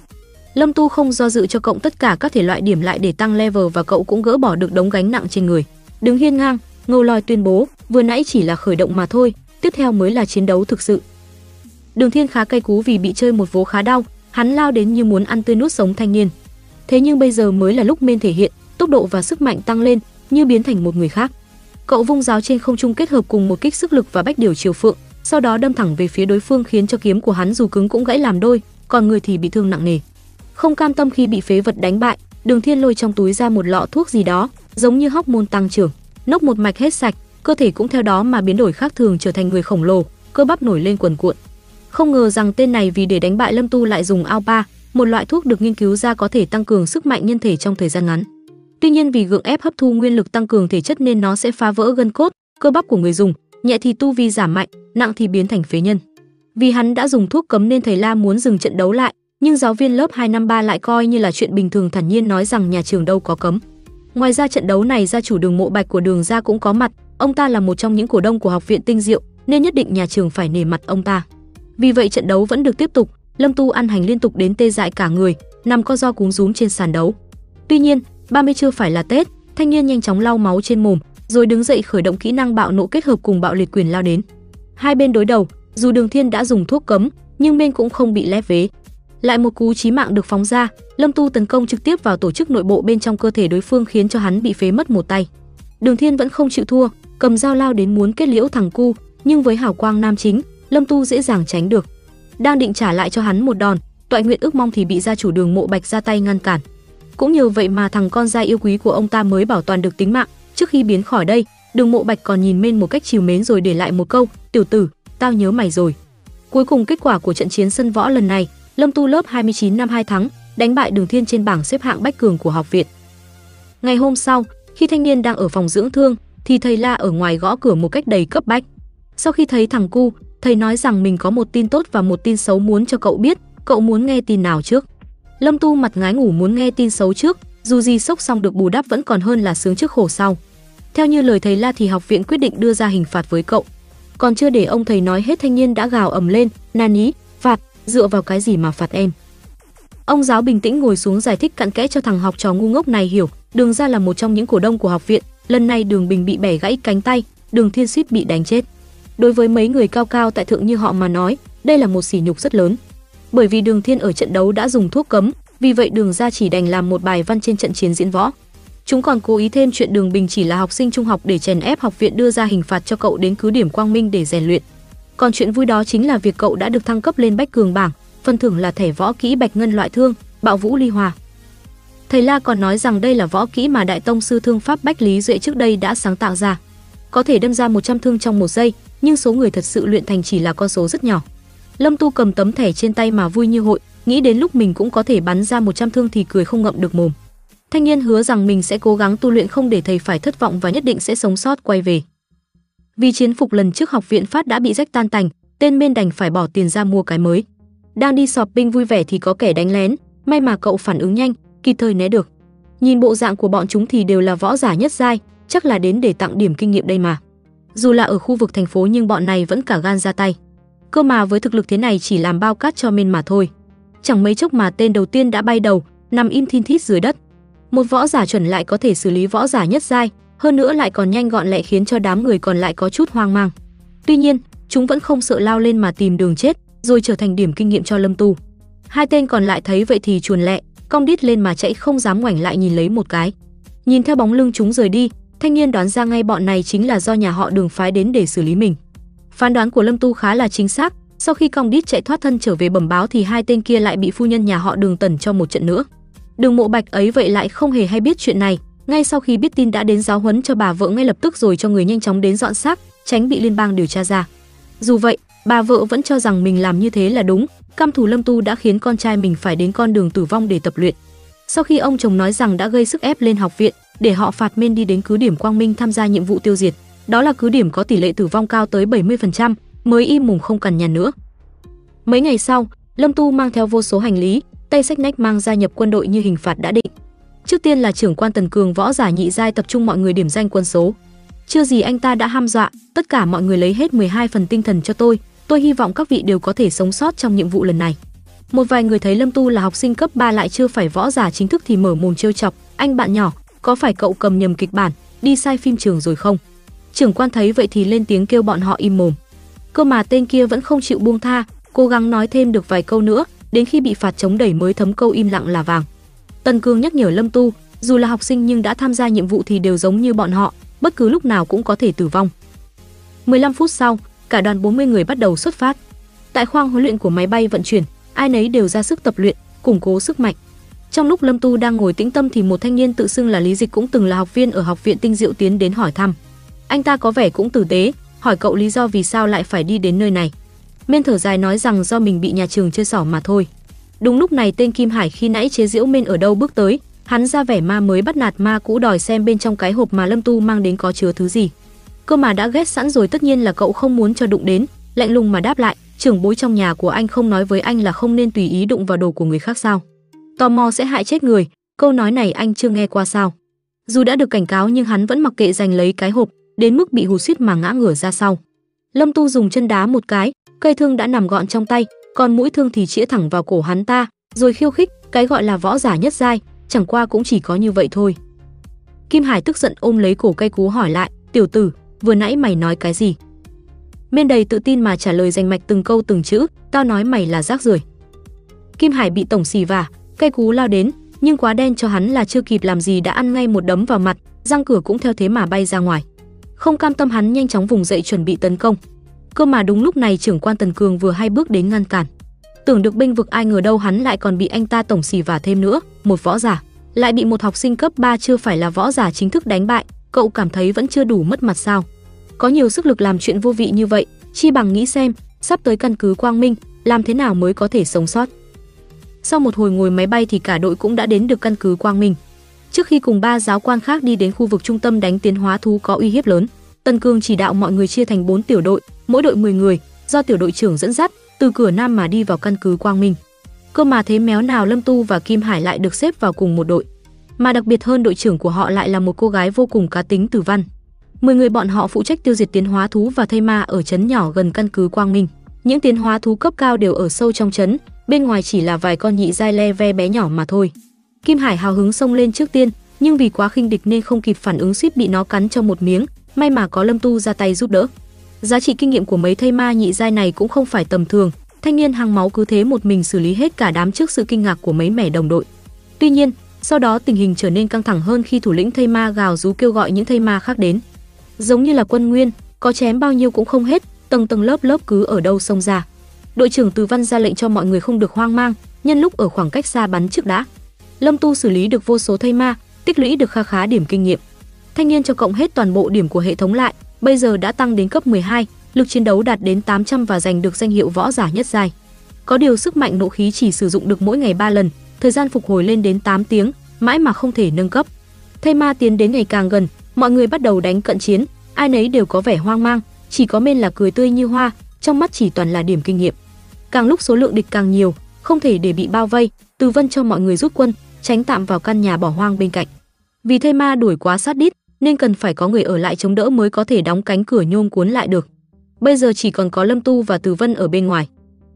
Lâm Tu không do dự cho cộng tất cả các thể loại điểm lại để tăng level và cậu cũng gỡ bỏ được đống gánh nặng trên người. Đứng hiên ngang, Ngô Lôi tuyên bố, vừa nãy chỉ là khởi động mà thôi, tiếp theo mới là chiến đấu thực sự. Đường Thiên khá cay cú vì bị chơi một vố khá đau, hắn lao đến như muốn ăn tươi nuốt sống thanh niên. Thế nhưng bây giờ mới là lúc men thể hiện, tốc độ và sức mạnh tăng lên, như biến thành một người khác. Cậu vung giáo trên không trung kết hợp cùng một kích sức lực và bách điều chiều phượng, sau đó đâm thẳng về phía đối phương khiến cho kiếm của hắn dù cứng cũng gãy làm đôi, còn người thì bị thương nặng nề. Không cam tâm khi bị phế vật đánh bại, Đường Thiên lôi trong túi ra một lọ thuốc gì đó, giống như hóc môn tăng trưởng, nốc một mạch hết sạch, cơ thể cũng theo đó mà biến đổi khác thường trở thành người khổng lồ, cơ bắp nổi lên quần cuộn. Không ngờ rằng tên này vì để đánh bại Lâm Tu lại dùng Alpa, một loại thuốc được nghiên cứu ra có thể tăng cường sức mạnh nhân thể trong thời gian ngắn. Tuy nhiên vì gượng ép hấp thu nguyên lực tăng cường thể chất nên nó sẽ phá vỡ gân cốt, cơ bắp của người dùng, nhẹ thì tu vi giảm mạnh, nặng thì biến thành phế nhân. Vì hắn đã dùng thuốc cấm nên thầy La muốn dừng trận đấu lại, nhưng giáo viên lớp 253 lại coi như là chuyện bình thường thản nhiên nói rằng nhà trường đâu có cấm. Ngoài ra trận đấu này gia chủ Đường Mộ Bạch của Đường gia cũng có mặt, ông ta là một trong những cổ đông của học viện Tinh Diệu, nên nhất định nhà trường phải nể mặt ông ta. Vì vậy trận đấu vẫn được tiếp tục, Lâm Tu ăn hành liên tục đến tê dại cả người, nằm co do cúng rúm trên sàn đấu. Tuy nhiên, 30 chưa phải là Tết, thanh niên nhanh chóng lau máu trên mồm, rồi đứng dậy khởi động kỹ năng bạo nộ kết hợp cùng bạo liệt quyền lao đến. Hai bên đối đầu, dù Đường Thiên đã dùng thuốc cấm, nhưng bên cũng không bị lép vế. Lại một cú chí mạng được phóng ra, Lâm Tu tấn công trực tiếp vào tổ chức nội bộ bên trong cơ thể đối phương khiến cho hắn bị phế mất một tay. Đường Thiên vẫn không chịu thua, cầm dao lao đến muốn kết liễu thằng cu, nhưng với hào quang nam chính, Lâm Tu dễ dàng tránh được. Đang định trả lại cho hắn một đòn, Toại Nguyện ước mong thì bị gia chủ Đường Mộ Bạch ra tay ngăn cản. Cũng nhờ vậy mà thằng con trai yêu quý của ông ta mới bảo toàn được tính mạng. Trước khi biến khỏi đây, Đường Mộ Bạch còn nhìn Mên một cách chiều mến rồi để lại một câu: "Tiểu tử, tao nhớ mày rồi." Cuối cùng kết quả của trận chiến sân võ lần này, Lâm Tu lớp 29 năm 2 tháng đánh bại Đường Thiên trên bảng xếp hạng bách cường của học viện. Ngày hôm sau, khi thanh niên đang ở phòng dưỡng thương, thì thầy La ở ngoài gõ cửa một cách đầy cấp bách. Sau khi thấy thằng cu, thầy nói rằng mình có một tin tốt và một tin xấu muốn cho cậu biết, cậu muốn nghe tin nào trước? Lâm Tu mặt ngái ngủ muốn nghe tin xấu trước, dù gì sốc xong được bù đắp vẫn còn hơn là sướng trước khổ sau. Theo như lời thầy La thì học viện quyết định đưa ra hình phạt với cậu. Còn chưa để ông thầy nói hết thanh niên đã gào ầm lên, "Nani, phạt, dựa vào cái gì mà phạt em?" Ông giáo bình tĩnh ngồi xuống giải thích cặn kẽ cho thằng học trò ngu ngốc này hiểu, Đường ra là một trong những cổ đông của học viện, lần này Đường Bình bị bẻ gãy cánh tay, Đường Thiên suýt bị đánh chết. Đối với mấy người cao cao tại thượng như họ mà nói, đây là một sỉ nhục rất lớn. Bởi vì Đường Thiên ở trận đấu đã dùng thuốc cấm, vì vậy Đường gia chỉ đành làm một bài văn trên trận chiến diễn võ. Chúng còn cố ý thêm chuyện Đường Bình chỉ là học sinh trung học để chèn ép học viện đưa ra hình phạt cho cậu đến cứ điểm Quang Minh để rèn luyện. Còn chuyện vui đó chính là việc cậu đã được thăng cấp lên bách cường bảng, phần thưởng là thẻ võ kỹ bạch ngân loại thương, bạo vũ ly hòa. Thầy La còn nói rằng đây là võ kỹ mà đại tông sư thương pháp Bách Lý Duệ trước đây đã sáng tạo ra. Có thể đâm ra 100 thương trong một giây, nhưng số người thật sự luyện thành chỉ là con số rất nhỏ. Lâm Tu cầm tấm thẻ trên tay mà vui như hội, nghĩ đến lúc mình cũng có thể bắn ra 100 thương thì cười không ngậm được mồm. Thanh niên hứa rằng mình sẽ cố gắng tu luyện không để thầy phải thất vọng và nhất định sẽ sống sót quay về. Vì chiến phục lần trước học viện phát đã bị rách tan tành, tên bên đành phải bỏ tiền ra mua cái mới. Đang đi shopping vui vẻ thì có kẻ đánh lén, may mà cậu phản ứng nhanh, kịp thời né được. Nhìn bộ dạng của bọn chúng thì đều là võ giả nhất giai, chắc là đến để tặng điểm kinh nghiệm đây mà. Dù là ở khu vực thành phố nhưng bọn này vẫn cả gan ra tay. Cơ mà với thực lực thế này chỉ làm bao cát cho men mà thôi. Chẳng mấy chốc mà tên đầu tiên đã bay đầu, nằm im thin thít dưới đất. Một võ giả chuẩn lại có thể xử lý võ giả nhất giai, hơn nữa lại còn nhanh gọn lẹ khiến cho đám người còn lại có chút hoang mang. Tuy nhiên, chúng vẫn không sợ lao lên mà tìm đường chết, rồi trở thành điểm kinh nghiệm cho Lâm Tu. Hai tên còn lại thấy vậy thì chuồn lẹ, cong đít lên mà chạy không dám ngoảnh lại nhìn lấy một cái. Nhìn theo bóng lưng chúng rời đi, thanh niên đoán ra ngay bọn này chính là do nhà họ Đường phái đến để xử lý mình. Phán đoán của Lâm Tu khá là chính xác, sau khi cong đít chạy thoát thân trở về bẩm báo thì hai tên kia lại bị phu nhân nhà họ Đường tẩn cho một trận nữa. Đường Mộ Bạch ấy vậy lại không hề hay biết chuyện này, ngay sau khi biết tin đã đến giáo huấn cho bà vợ ngay lập tức rồi cho người nhanh chóng đến dọn xác, tránh bị liên bang điều tra ra. Dù vậy, bà vợ vẫn cho rằng mình làm như thế là đúng, cam thủ Lâm Tu đã khiến con trai mình phải đến con đường tử vong để tập luyện. Sau khi ông chồng nói rằng đã gây sức ép lên học viện để họ phạt men đi đến cứ điểm Quang Minh tham gia nhiệm vụ tiêu diệt, đó là cứ điểm có tỷ lệ tử vong cao tới 70%, mới im mùng không cần nhà nữa. Mấy ngày sau, Lâm Tu mang theo vô số hành lý, tay sách nách mang gia nhập quân đội như hình phạt đã định. Trước tiên là trưởng quan Tần Cường võ giả nhị giai tập trung mọi người điểm danh quân số. Chưa gì anh ta đã ham dọa, tất cả mọi người lấy hết 12 phần tinh thần cho tôi, tôi hy vọng các vị đều có thể sống sót trong nhiệm vụ lần này. Một vài người thấy Lâm Tu là học sinh cấp 3 lại chưa phải võ giả chính thức thì mở mồm trêu chọc, "Anh bạn nhỏ, có phải cậu cầm nhầm kịch bản, đi sai phim trường rồi không?" Trưởng quan thấy vậy thì lên tiếng kêu bọn họ im mồm. Cơ mà tên kia vẫn không chịu buông tha, cố gắng nói thêm được vài câu nữa, đến khi bị phạt chống đẩy mới thấm câu im lặng là vàng. Tần Cương nhắc nhở Lâm Tu, dù là học sinh nhưng đã tham gia nhiệm vụ thì đều giống như bọn họ, bất cứ lúc nào cũng có thể tử vong. 15 phút sau, cả đoàn 40 người bắt đầu xuất phát. Tại khoang huấn luyện của máy bay vận chuyển, ai nấy đều ra sức tập luyện, củng cố sức mạnh. Trong lúc Lâm Tu đang ngồi tĩnh tâm thì một thanh niên tự xưng là Lý Dịch cũng từng là học viên ở học viện Tinh Diệu tiến đến hỏi thăm. Anh ta có vẻ cũng tử tế, hỏi cậu lý do vì sao lại phải đi đến nơi này. Men thở dài nói rằng do mình bị nhà trường chơi xỏ mà thôi. Đúng lúc này tên Kim Hải khi nãy chế giễu Men ở đâu bước tới, hắn ra vẻ ma mới bắt nạt ma cũ đòi xem bên trong cái hộp mà Lâm Tu mang đến có chứa thứ gì. Cơ mà đã ghét sẵn rồi tất nhiên là cậu không muốn cho đụng đến, lạnh lùng mà đáp lại, trưởng bối trong nhà của anh không nói với anh là không nên tùy ý đụng vào đồ của người khác sao? Tò mò sẽ hại chết người, câu nói này anh chưa nghe qua sao? Dù đã được cảnh cáo nhưng hắn vẫn mặc kệ giành lấy cái hộp, đến mức bị hù suýt mà ngã ngửa ra sau. Lâm Tu dùng chân đá một cái, cây thương đã nằm gọn trong tay, còn mũi thương thì chĩa thẳng vào cổ hắn ta, rồi khiêu khích, cái gọi là võ giả nhất giai, chẳng qua cũng chỉ có như vậy thôi. Kim Hải tức giận ôm lấy cổ cây cú hỏi lại, "Tiểu tử, vừa nãy mày nói cái gì?" Miên đầy tự tin mà trả lời danh mạch từng câu từng chữ, "Tao nói mày là rác rưởi." Kim Hải bị tổng xì vả, cây cú lao đến, nhưng quá đen cho hắn là chưa kịp làm gì đã ăn ngay một đấm vào mặt, răng cửa cũng theo thế mà bay ra ngoài. Không cam tâm hắn nhanh chóng vùng dậy chuẩn bị tấn công. Cơ mà đúng lúc này trưởng quan Tần Cường vừa hai bước đến ngăn cản. Tưởng được binh vực ai ngờ đâu hắn lại còn bị anh ta tổng xì vả thêm nữa, một võ giả lại bị một học sinh cấp 3 chưa phải là võ giả chính thức đánh bại, cậu cảm thấy vẫn chưa đủ mất mặt sao? Có nhiều sức lực làm chuyện vô vị như vậy, chi bằng nghĩ xem, sắp tới căn cứ Quang Minh, làm thế nào mới có thể sống sót. Sau một hồi ngồi máy bay thì cả đội cũng đã đến được căn cứ Quang Minh. Trước khi cùng ba giáo quan khác đi đến khu vực trung tâm đánh tiến hóa thú có uy hiếp lớn, Tân Cương chỉ đạo mọi người chia thành 4 tiểu đội, mỗi đội 10 người, do tiểu đội trưởng dẫn dắt, từ cửa nam mà đi vào căn cứ Quang Minh. Cơ mà thế méo nào Lâm Tu và Kim Hải lại được xếp vào cùng một đội. Mà đặc biệt hơn đội trưởng của họ lại là một cô gái vô cùng cá tính Tử Văn. 10 người bọn họ phụ trách tiêu diệt tiến hóa thú và thây ma ở trấn nhỏ gần căn cứ Quang Minh. Những tiến hóa thú cấp cao đều ở sâu trong trấn, bên ngoài chỉ là vài con nhị giai le ve bé nhỏ mà thôi. Kim Hải hào hứng xông lên trước tiên, nhưng vì quá khinh địch nên không kịp phản ứng suýt bị nó cắn cho một miếng, may mà có Lâm Tu ra tay giúp đỡ. Giá trị kinh nghiệm của mấy thây ma nhị giai này cũng không phải tầm thường, thanh niên hàng máu cứ thế một mình xử lý hết cả đám trước sự kinh ngạc của mấy mẻ đồng đội. Tuy nhiên, sau đó tình hình trở nên căng thẳng hơn khi thủ lĩnh thây ma gào rú kêu gọi những thây ma khác đến. Giống như là quân nguyên, có chém bao nhiêu cũng không hết, tầng tầng lớp lớp cứ ở đâu xông ra. Đội trưởng Từ Văn ra lệnh cho mọi người không được hoang mang, nhân lúc ở khoảng cách xa bắn trước đã. Lâm Tu xử lý được vô số thây ma, tích lũy được kha khá điểm kinh nghiệm. Thanh niên cho cộng hết toàn bộ điểm của hệ thống lại, bây giờ đã tăng đến cấp 12, lực chiến đấu đạt đến 800 và giành được danh hiệu võ giả nhất giai. Có điều sức mạnh nộ khí chỉ sử dụng được mỗi ngày 3 lần, thời gian phục hồi lên đến 8 tiếng, mãi mà không thể nâng cấp. Thây ma tiến đến ngày càng gần, mọi người bắt đầu đánh cận chiến, ai nấy đều có vẻ hoang mang, chỉ có Mên là cười tươi như hoa, trong mắt chỉ toàn là điểm kinh nghiệm. Càng lúc số lượng địch càng nhiều, không thể để bị bao vây, Từ Vân cho mọi người rút quân, tránh tạm vào căn nhà bỏ hoang bên cạnh. Vì thây ma đuổi quá sát đít, nên cần phải có người ở lại chống đỡ mới có thể đóng cánh cửa nhôm cuốn lại được. Bây giờ chỉ còn có Lâm Tu và Từ Vân ở bên ngoài.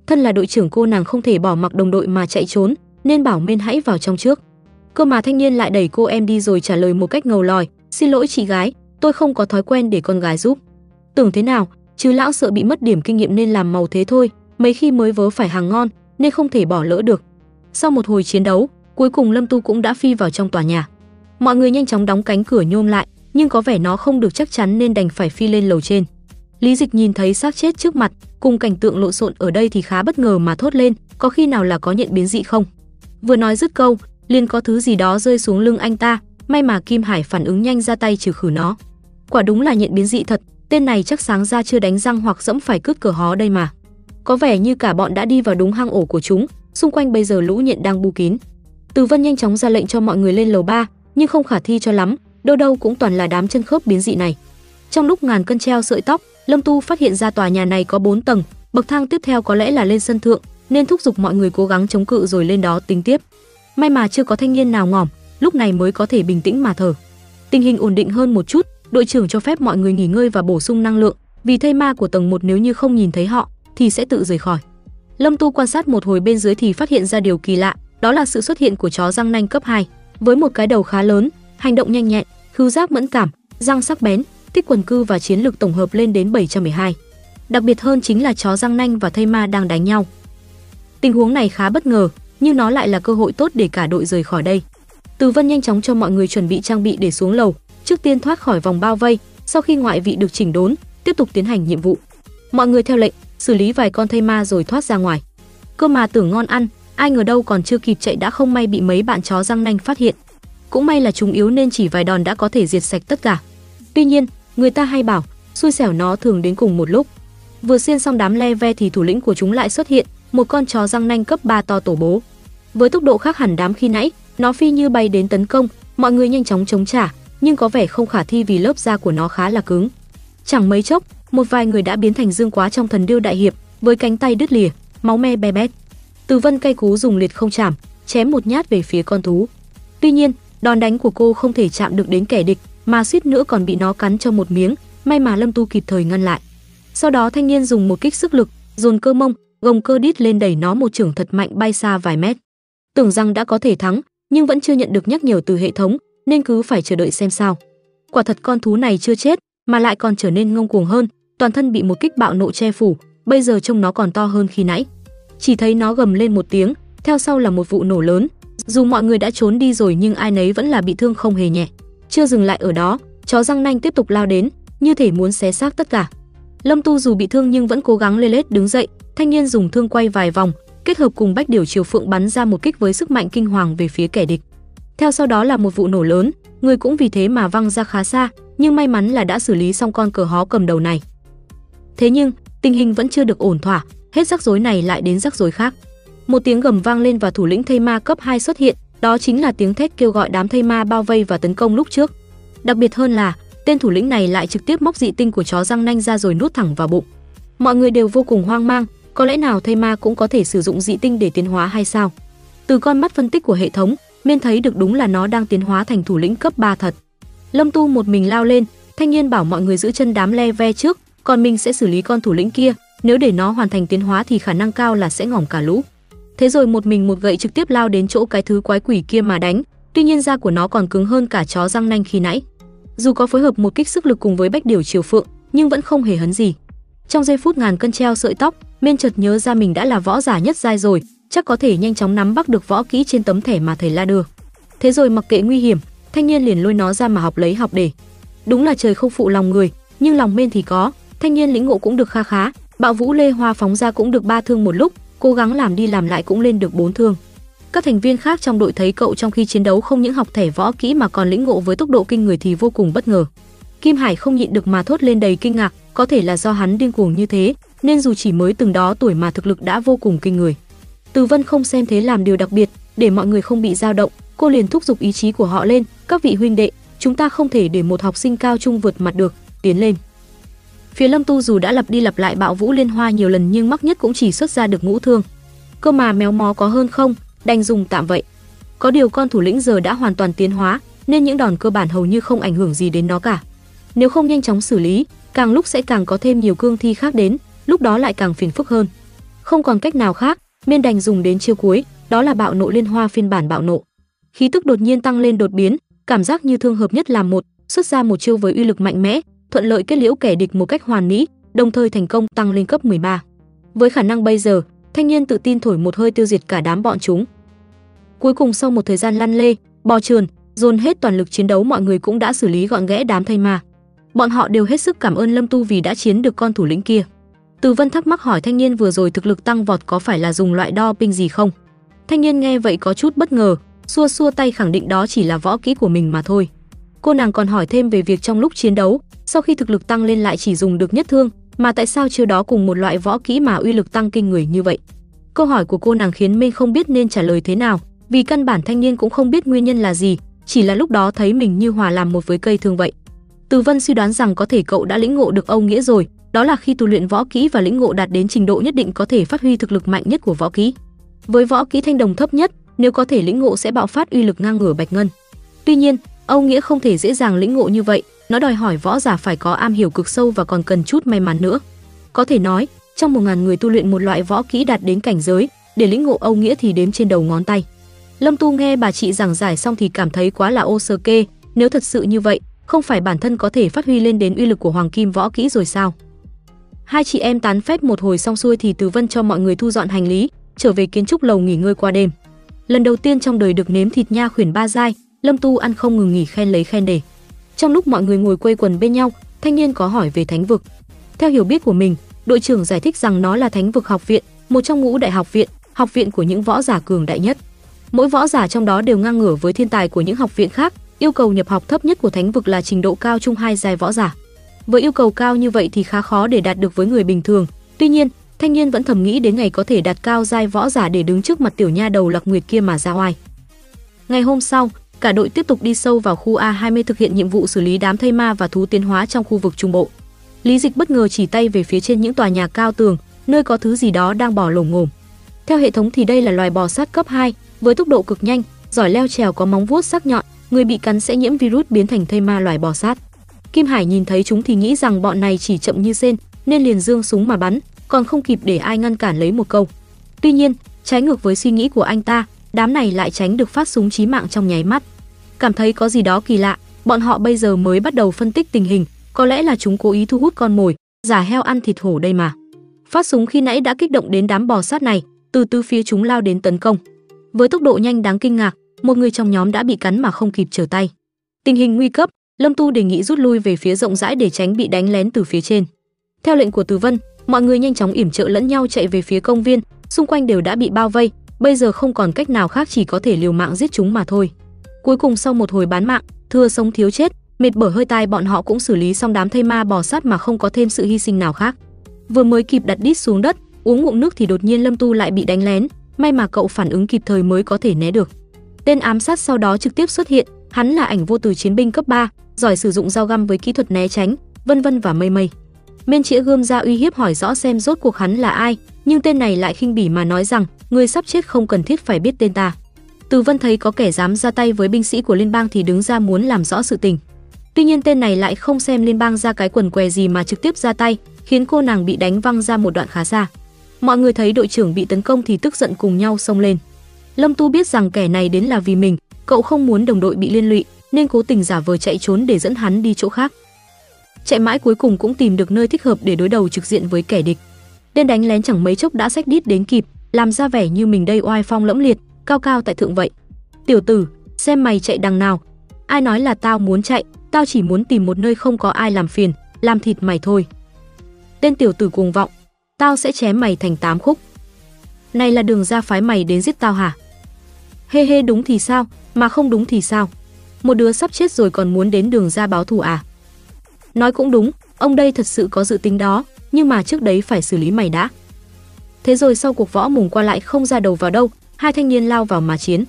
Thân là đội trưởng cô nàng không thể bỏ mặc đồng đội mà chạy trốn, nên bảo Mên hãy vào trong trước. Cơ mà thanh niên lại đẩy cô em đi rồi trả lời một cách ngầu lòi, "Xin lỗi chị gái, tôi không có thói quen để con gái giúp." Tưởng thế nào, chứ lão sợ bị mất điểm kinh nghiệm nên làm màu thế thôi, mấy khi mới vớ phải hàng ngon nên không thể bỏ lỡ được. Sau một hồi chiến đấu, Cuối cùng Lâm Tu cũng đã phi vào trong tòa nhà. Mọi người nhanh chóng đóng cánh cửa nhôm lại, nhưng có vẻ nó không được chắc chắn nên đành phải phi lên lầu trên. Lý Dịch nhìn thấy xác chết trước mặt, cùng cảnh tượng lộn xộn ở đây thì khá bất ngờ mà thốt lên, có khi nào là có nhận biến dị không? Vừa nói dứt câu, liền có thứ gì đó rơi xuống lưng anh ta, may mà Kim Hải phản ứng nhanh ra tay trừ khử nó. Quả đúng là nhận biến dị thật, tên này chắc sáng ra chưa đánh răng hoặc dẫm phải cướp cửa hó đây mà. Có vẻ như cả bọn đã đi vào đúng hang ổ của chúng, xung quanh bây giờ lũ nhện đang bu kín. Từ Vân nhanh chóng ra lệnh cho mọi người lên lầu 3, nhưng không khả thi cho lắm, đâu đâu cũng toàn là đám chân khớp biến dị này. Trong lúc ngàn cân treo sợi tóc, Lâm Tu phát hiện ra tòa nhà này có 4 tầng, bậc thang tiếp theo có lẽ là lên sân thượng, nên thúc giục mọi người cố gắng chống cự rồi lên đó tính tiếp. May mà chưa có thanh niên nào ngỏm, lúc này mới có thể bình tĩnh mà thở. Tình hình ổn định hơn một chút, đội trưởng cho phép mọi người nghỉ ngơi và bổ sung năng lượng, vì thây ma của tầng 1 nếu như không nhìn thấy họ thì sẽ tự rời khỏi. Lâm Tu quan sát một hồi bên dưới thì phát hiện ra điều kỳ lạ, đó là sự xuất hiện của chó răng nanh cấp 2, với một cái đầu khá lớn, hành động nhanh nhẹn, khứu giác mẫn cảm, răng sắc bén, tích quần cư và chiến lược tổng hợp lên đến 712. Đặc biệt hơn chính là chó răng nanh và thây ma đang đánh nhau. Tình huống này khá bất ngờ, nhưng nó lại là cơ hội tốt để cả đội rời khỏi đây. Từ Vân nhanh chóng cho mọi người chuẩn bị trang bị để xuống lầu, trước tiên thoát khỏi vòng bao vây, sau khi ngoại vị được chỉnh đốn, tiếp tục tiến hành nhiệm vụ. Mọi người theo lệnh, xử lý vài con thây ma rồi thoát ra ngoài. Cơ mà tưởng ngon ăn, ai ngờ đâu còn chưa kịp chạy đã không may bị mấy bạn chó răng nanh phát hiện. Cũng may là chúng yếu nên chỉ vài đòn đã có thể diệt sạch tất cả. Tuy nhiên, người ta hay bảo, xui xẻo nó thường đến cùng một lúc. Vừa xiên xong đám le ve thì thủ lĩnh của chúng lại xuất hiện, một con chó răng nanh cấp 3 to tổ bố. Với tốc độ khác hẳn đám khi nãy, nó phi như bay đến tấn công, mọi người nhanh chóng chống trả, nhưng có vẻ không khả thi vì lớp da của nó khá là cứng. Chẳng mấy chốc, một vài người đã biến thành dương quá trong thần điêu đại hiệp, với cánh tay đứt lìa, máu me be bét. Từ Vân cay cú dùng liệt không chạm, chém một nhát về phía con thú. Tuy nhiên, đòn đánh của cô không thể chạm được đến kẻ địch, mà suýt nữa còn bị nó cắn cho một miếng, may mà Lâm Tu kịp thời ngăn lại. Sau đó thanh niên dùng một kích sức lực, dồn cơ mông, gồng cơ đít lên đẩy nó một trưởng thật mạnh bay xa vài mét. Tưởng rằng đã có thể thắng, nhưng vẫn chưa nhận được nhắc nhở từ hệ thống, nên cứ phải chờ đợi xem sao. Quả thật con thú này chưa chết, mà lại còn trở nên ngông cuồng hơn, toàn thân bị một kích bạo nộ che phủ, bây giờ trông nó còn to hơn khi nãy. Chỉ thấy nó gầm lên một tiếng, theo sau là một vụ nổ lớn. Dù mọi người đã trốn đi rồi nhưng ai nấy vẫn là bị thương không hề nhẹ. Chưa dừng lại ở đó, chó răng nanh tiếp tục lao đến, như thể muốn xé xác tất cả. Lâm Tu dù bị thương nhưng vẫn cố gắng lê lết đứng dậy, thanh niên dùng thương quay vài vòng, kết hợp cùng bách điều chiều phượng bắn ra một kích với sức mạnh kinh hoàng về phía kẻ địch. Theo sau đó là một vụ nổ lớn, người cũng vì thế mà văng ra khá xa, nhưng may mắn là đã xử lý xong con cờ hó cầm đầu này. Thế nhưng, tình hình vẫn chưa được ổn thỏa, hết rắc rối này lại đến rắc rối khác. Một tiếng gầm vang lên và thủ lĩnh thây ma cấp 2 xuất hiện, đó chính là tiếng thét kêu gọi đám thây ma bao vây và tấn công lúc trước. Đặc biệt hơn là, tên thủ lĩnh này lại trực tiếp móc dị tinh của chó răng nanh ra rồi nuốt thẳng vào bụng. Mọi người đều vô cùng hoang mang, có lẽ nào thây ma cũng có thể sử dụng dị tinh để tiến hóa hay sao? Từ con mắt phân tích của hệ thống, Miên thấy được đúng là nó đang tiến hóa thành thủ lĩnh cấp 3 thật. Lâm Tu một mình lao lên, thanh niên bảo mọi người giữ chân đám le ve trước, còn mình sẽ xử lý con thủ lĩnh kia, nếu để nó hoàn thành tiến hóa thì khả năng cao là sẽ ngỏm cả lũ. Thế rồi một mình một gậy trực tiếp lao đến chỗ cái thứ quái quỷ kia mà đánh, tuy nhiên da của nó còn cứng hơn cả chó răng nanh khi nãy. Dù có phối hợp một kích sức lực cùng với Bách Điều Triều Phượng, nhưng vẫn không hề hấn gì. Trong giây phút ngàn cân treo sợi tóc, Miên chợt nhớ ra mình đã là võ giả nhất giai rồi, chắc có thể nhanh chóng nắm bắt được võ kỹ trên tấm thẻ mà thầy La đưa. Thế rồi mặc kệ nguy hiểm, thanh niên liền lôi nó ra mà học lấy học để. Đúng là trời không phụ lòng người, nhưng lòng Miên thì có, thanh niên lĩnh ngộ cũng được kha khá, bạo vũ lê hoa phóng ra cũng được ba thương một lúc, cố gắng làm đi làm lại cũng lên được bốn thương. Các thành viên khác trong đội thấy cậu trong khi chiến đấu không những học thẻ võ kỹ mà còn lĩnh ngộ với tốc độ kinh người thì vô cùng bất ngờ. Kim Hải không nhịn được mà thốt lên đầy kinh ngạc, có thể là do hắn điên cuồng như thế, nên dù chỉ mới từng đó tuổi mà thực lực đã vô cùng kinh người. Từ Vân không xem thế làm điều đặc biệt, để mọi người không bị dao động, cô liền thúc giục ý chí của họ lên, "Các vị huynh đệ, chúng ta không thể để một học sinh cao trung vượt mặt được, tiến lên." Phía Lâm Tu dù đã lặp đi lặp lại bạo vũ liên hoa nhiều lần nhưng mắc nhất cũng chỉ xuất ra được ngũ thương. Cơ mà méo mó có hơn không, đành dùng tạm vậy. Có điều con thủ lĩnh giờ đã hoàn toàn tiến hóa, nên những đòn cơ bản hầu như không ảnh hưởng gì đến nó cả. Nếu không nhanh chóng xử lý, càng lúc sẽ càng có thêm nhiều cương thi khác đến, lúc đó lại càng phiền phức hơn. Không còn cách nào khác, Miên đành dùng đến chiêu cuối, đó là bạo nộ liên hoa phiên bản bạo nộ. Khí tức đột nhiên tăng lên đột biến, cảm giác như thương hợp nhất làm một, xuất ra một chiêu với uy lực mạnh mẽ, thuận lợi kết liễu kẻ địch một cách hoàn mỹ, đồng thời thành công tăng lên cấp 13. Với khả năng bây giờ, thanh niên tự tin thổi một hơi tiêu diệt cả đám bọn chúng. Cuối cùng sau một thời gian lăn lê, bò trườn, dồn hết toàn lực chiến đấu mọi người cũng đã xử lý gọn gẽ đám thay ma. Bọn họ đều hết sức cảm ơn Lâm Tu vì đã chiến được con thủ lĩnh kia. Từ Vân thắc mắc hỏi thanh niên vừa rồi thực lực tăng vọt có phải là dùng loại đo ping gì không? Thanh niên nghe vậy có chút bất ngờ, xua xua tay khẳng định đó chỉ là võ kỹ của mình mà thôi. Cô nàng còn hỏi thêm về việc trong lúc chiến đấu, sau khi thực lực tăng lên lại chỉ dùng được nhất thương, mà tại sao chưa đó cùng một loại võ kỹ mà uy lực tăng kinh người như vậy? Câu hỏi của cô nàng khiến Minh không biết nên trả lời thế nào, vì căn bản thanh niên cũng không biết nguyên nhân là gì, chỉ là lúc đó thấy mình như hòa làm một với cây thương vậy. Từ Vân suy đoán rằng có thể cậu đã lĩnh ngộ được Âu nghĩa rồi, đó là khi tu luyện võ kỹ và lĩnh ngộ đạt đến trình độ nhất định có thể phát huy thực lực mạnh nhất của võ kỹ. Với võ kỹ thanh đồng thấp nhất, nếu có thể lĩnh ngộ sẽ bạo phát uy lực ngang ngửa bạch ngân. Tuy nhiên, Âu nghĩa không thể dễ dàng lĩnh ngộ như vậy, nó đòi hỏi võ giả phải có am hiểu cực sâu và còn cần chút may mắn nữa. Có thể nói, trong một ngàn người tu luyện một loại võ kỹ đạt đến cảnh giới, để lĩnh ngộ Âu nghĩa thì đếm trên đầu ngón tay. Lâm Tu nghe bà chị giảng giải xong thì cảm thấy quá là ô sơ kê, nếu thật sự như vậy, không phải bản thân có thể phát huy lên đến uy lực của hoàng kim võ kỹ rồi sao? Hai chị em tán phép một hồi xong xuôi thì Từ Vân cho mọi người thu dọn hành lý, trở về kiến trúc lầu nghỉ ngơi qua đêm. Lần đầu tiên trong đời được nếm thịt nha khuyển ba dai, Lâm Tu ăn không ngừng nghỉ khen lấy khen để. Trong lúc mọi người ngồi quây quần bên nhau, thanh niên có hỏi về thánh vực. Theo hiểu biết của mình, đội trưởng giải thích rằng nó là thánh vực học viện, một trong ngũ đại học viện, học viện của những võ giả cường đại nhất. Mỗi võ giả trong đó đều ngang ngửa với thiên tài của những học viện khác, yêu cầu nhập học thấp nhất của thánh vực là trình độ cao trung hai giai võ giả. Với yêu cầu cao như vậy thì khá khó để đạt được với người bình thường. Tuy nhiên, thanh niên vẫn thầm nghĩ đến ngày có thể đạt cao giai võ giả để đứng trước mặt tiểu nha đầu Lạc Nguyệt kia mà ra oai. Ngày hôm sau, cả đội tiếp tục đi sâu vào khu A20 thực hiện nhiệm vụ xử lý đám thây ma và thú tiến hóa trong khu vực trung bộ. Lý Dịch bất ngờ chỉ tay về phía trên những tòa nhà cao tường, nơi có thứ gì đó đang bò lổm ngổm. Theo hệ thống thì đây là loài bò sát cấp 2, với tốc độ cực nhanh, giỏi leo trèo có móng vuốt sắc nhọn, người bị cắn sẽ nhiễm virus biến thành thây ma loài bò sát. Kim Hải nhìn thấy chúng thì nghĩ rằng bọn này chỉ chậm như sen, nên liền dương súng mà bắn, còn không kịp để ai ngăn cản lấy một câu. Tuy nhiên, trái ngược với suy nghĩ của anh ta, đám này lại tránh được phát súng chí mạng trong nháy mắt. Cảm thấy có gì đó kỳ lạ, bọn họ bây giờ mới bắt đầu phân tích tình hình, có lẽ là chúng cố ý thu hút con mồi, giả heo ăn thịt hổ đây mà. Phát súng khi nãy đã kích động đến đám bò sát này, từ từ phía chúng lao đến tấn công. Với tốc độ nhanh đáng kinh ngạc, một người trong nhóm đã bị cắn mà không kịp trở tay. Tình hình nguy cấp, Lâm Tu đề nghị rút lui về phía rộng rãi để tránh bị đánh lén từ phía trên. Theo lệnh của Từ Vân, mọi người nhanh chóng yểm trợ lẫn nhau chạy về phía công viên, xung quanh đều đã bị bao vây, bây giờ không còn cách nào khác chỉ có thể liều mạng giết chúng mà thôi. Cuối cùng sau một hồi bán mạng, thưa sống thiếu chết, mệt bở hơi tai bọn họ cũng xử lý xong đám thây ma bò sát mà không có thêm sự hy sinh nào khác. Vừa mới kịp đặt đít xuống đất, uống ngụm nước thì đột nhiên Lâm Tu lại bị đánh lén, may mà cậu phản ứng kịp thời mới có thể né được. Tên ám sát sau đó trực tiếp xuất hiện, hắn là ảnh vô từ chiến binh cấp 3, giỏi sử dụng dao găm với kỹ thuật né tránh, vân vân và mây mây. Miên chĩa gươm ra uy hiếp hỏi rõ xem rốt cuộc hắn là ai, nhưng tên này lại khinh bỉ mà nói rằng, người sắp chết không cần thiết phải biết tên ta. Từ Vân thấy có kẻ dám ra tay với binh sĩ của liên bang thì đứng ra muốn làm rõ sự tình. Tuy nhiên tên này lại không xem liên bang ra cái quần què gì mà trực tiếp ra tay, khiến cô nàng bị đánh văng ra một đoạn khá xa. Mọi người thấy đội trưởng bị tấn công thì tức giận cùng nhau xông lên. Lâm Tu biết rằng kẻ này đến là vì mình, cậu không muốn đồng đội bị liên lụy, nên cố tình giả vờ chạy trốn để dẫn hắn đi chỗ khác. Chạy mãi cuối cùng cũng tìm được nơi thích hợp để đối đầu trực diện với kẻ địch. Tên đánh lén chẳng mấy chốc đã sách đít đến kịp, làm ra vẻ như mình đây oai phong lẫm liệt, cao cao tại thượng vậy. "Tiểu tử, xem mày chạy đằng nào? Ai nói là tao muốn chạy, tao chỉ muốn tìm một nơi không có ai làm phiền, làm thịt mày thôi." Tên tiểu tử cuồng vọng, "Tao sẽ chém mày thành tám khúc." Này là đường ra phái mày đến giết tao hả? Hê hê đúng thì sao, mà không đúng thì sao? Một đứa sắp chết rồi còn muốn đến đường ra báo thù à? Nói cũng đúng, ông đây thật sự có dự tính đó, nhưng mà trước đấy phải xử lý mày đã. Thế rồi sau cuộc võ mùng qua lại không ra đầu vào đâu, hai thanh niên lao vào mà chiến.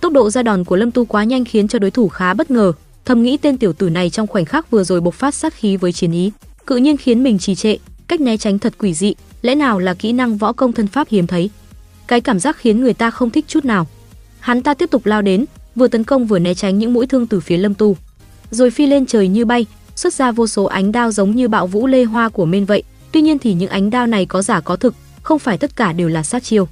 Tốc độ ra đòn của Lâm Tu quá nhanh khiến cho đối thủ khá bất ngờ, thầm nghĩ tên tiểu tử này trong khoảnh khắc vừa rồi bộc phát sát khí với chiến ý, cự nhiên khiến mình trì trệ, cách né tránh thật quỷ dị, lẽ nào là kỹ năng võ công thân pháp hiếm thấy. Cái cảm giác khiến người ta không thích chút nào. Hắn ta tiếp tục lao đến, vừa tấn công vừa né tránh những mũi thương từ phía Lâm Tu, rồi phi lên trời như bay, xuất ra vô số ánh đao giống như bạo vũ lê hoa của men vậy. Tuy nhiên thì những ánh đao này có giả có thực, không phải tất cả đều là sát chiêu.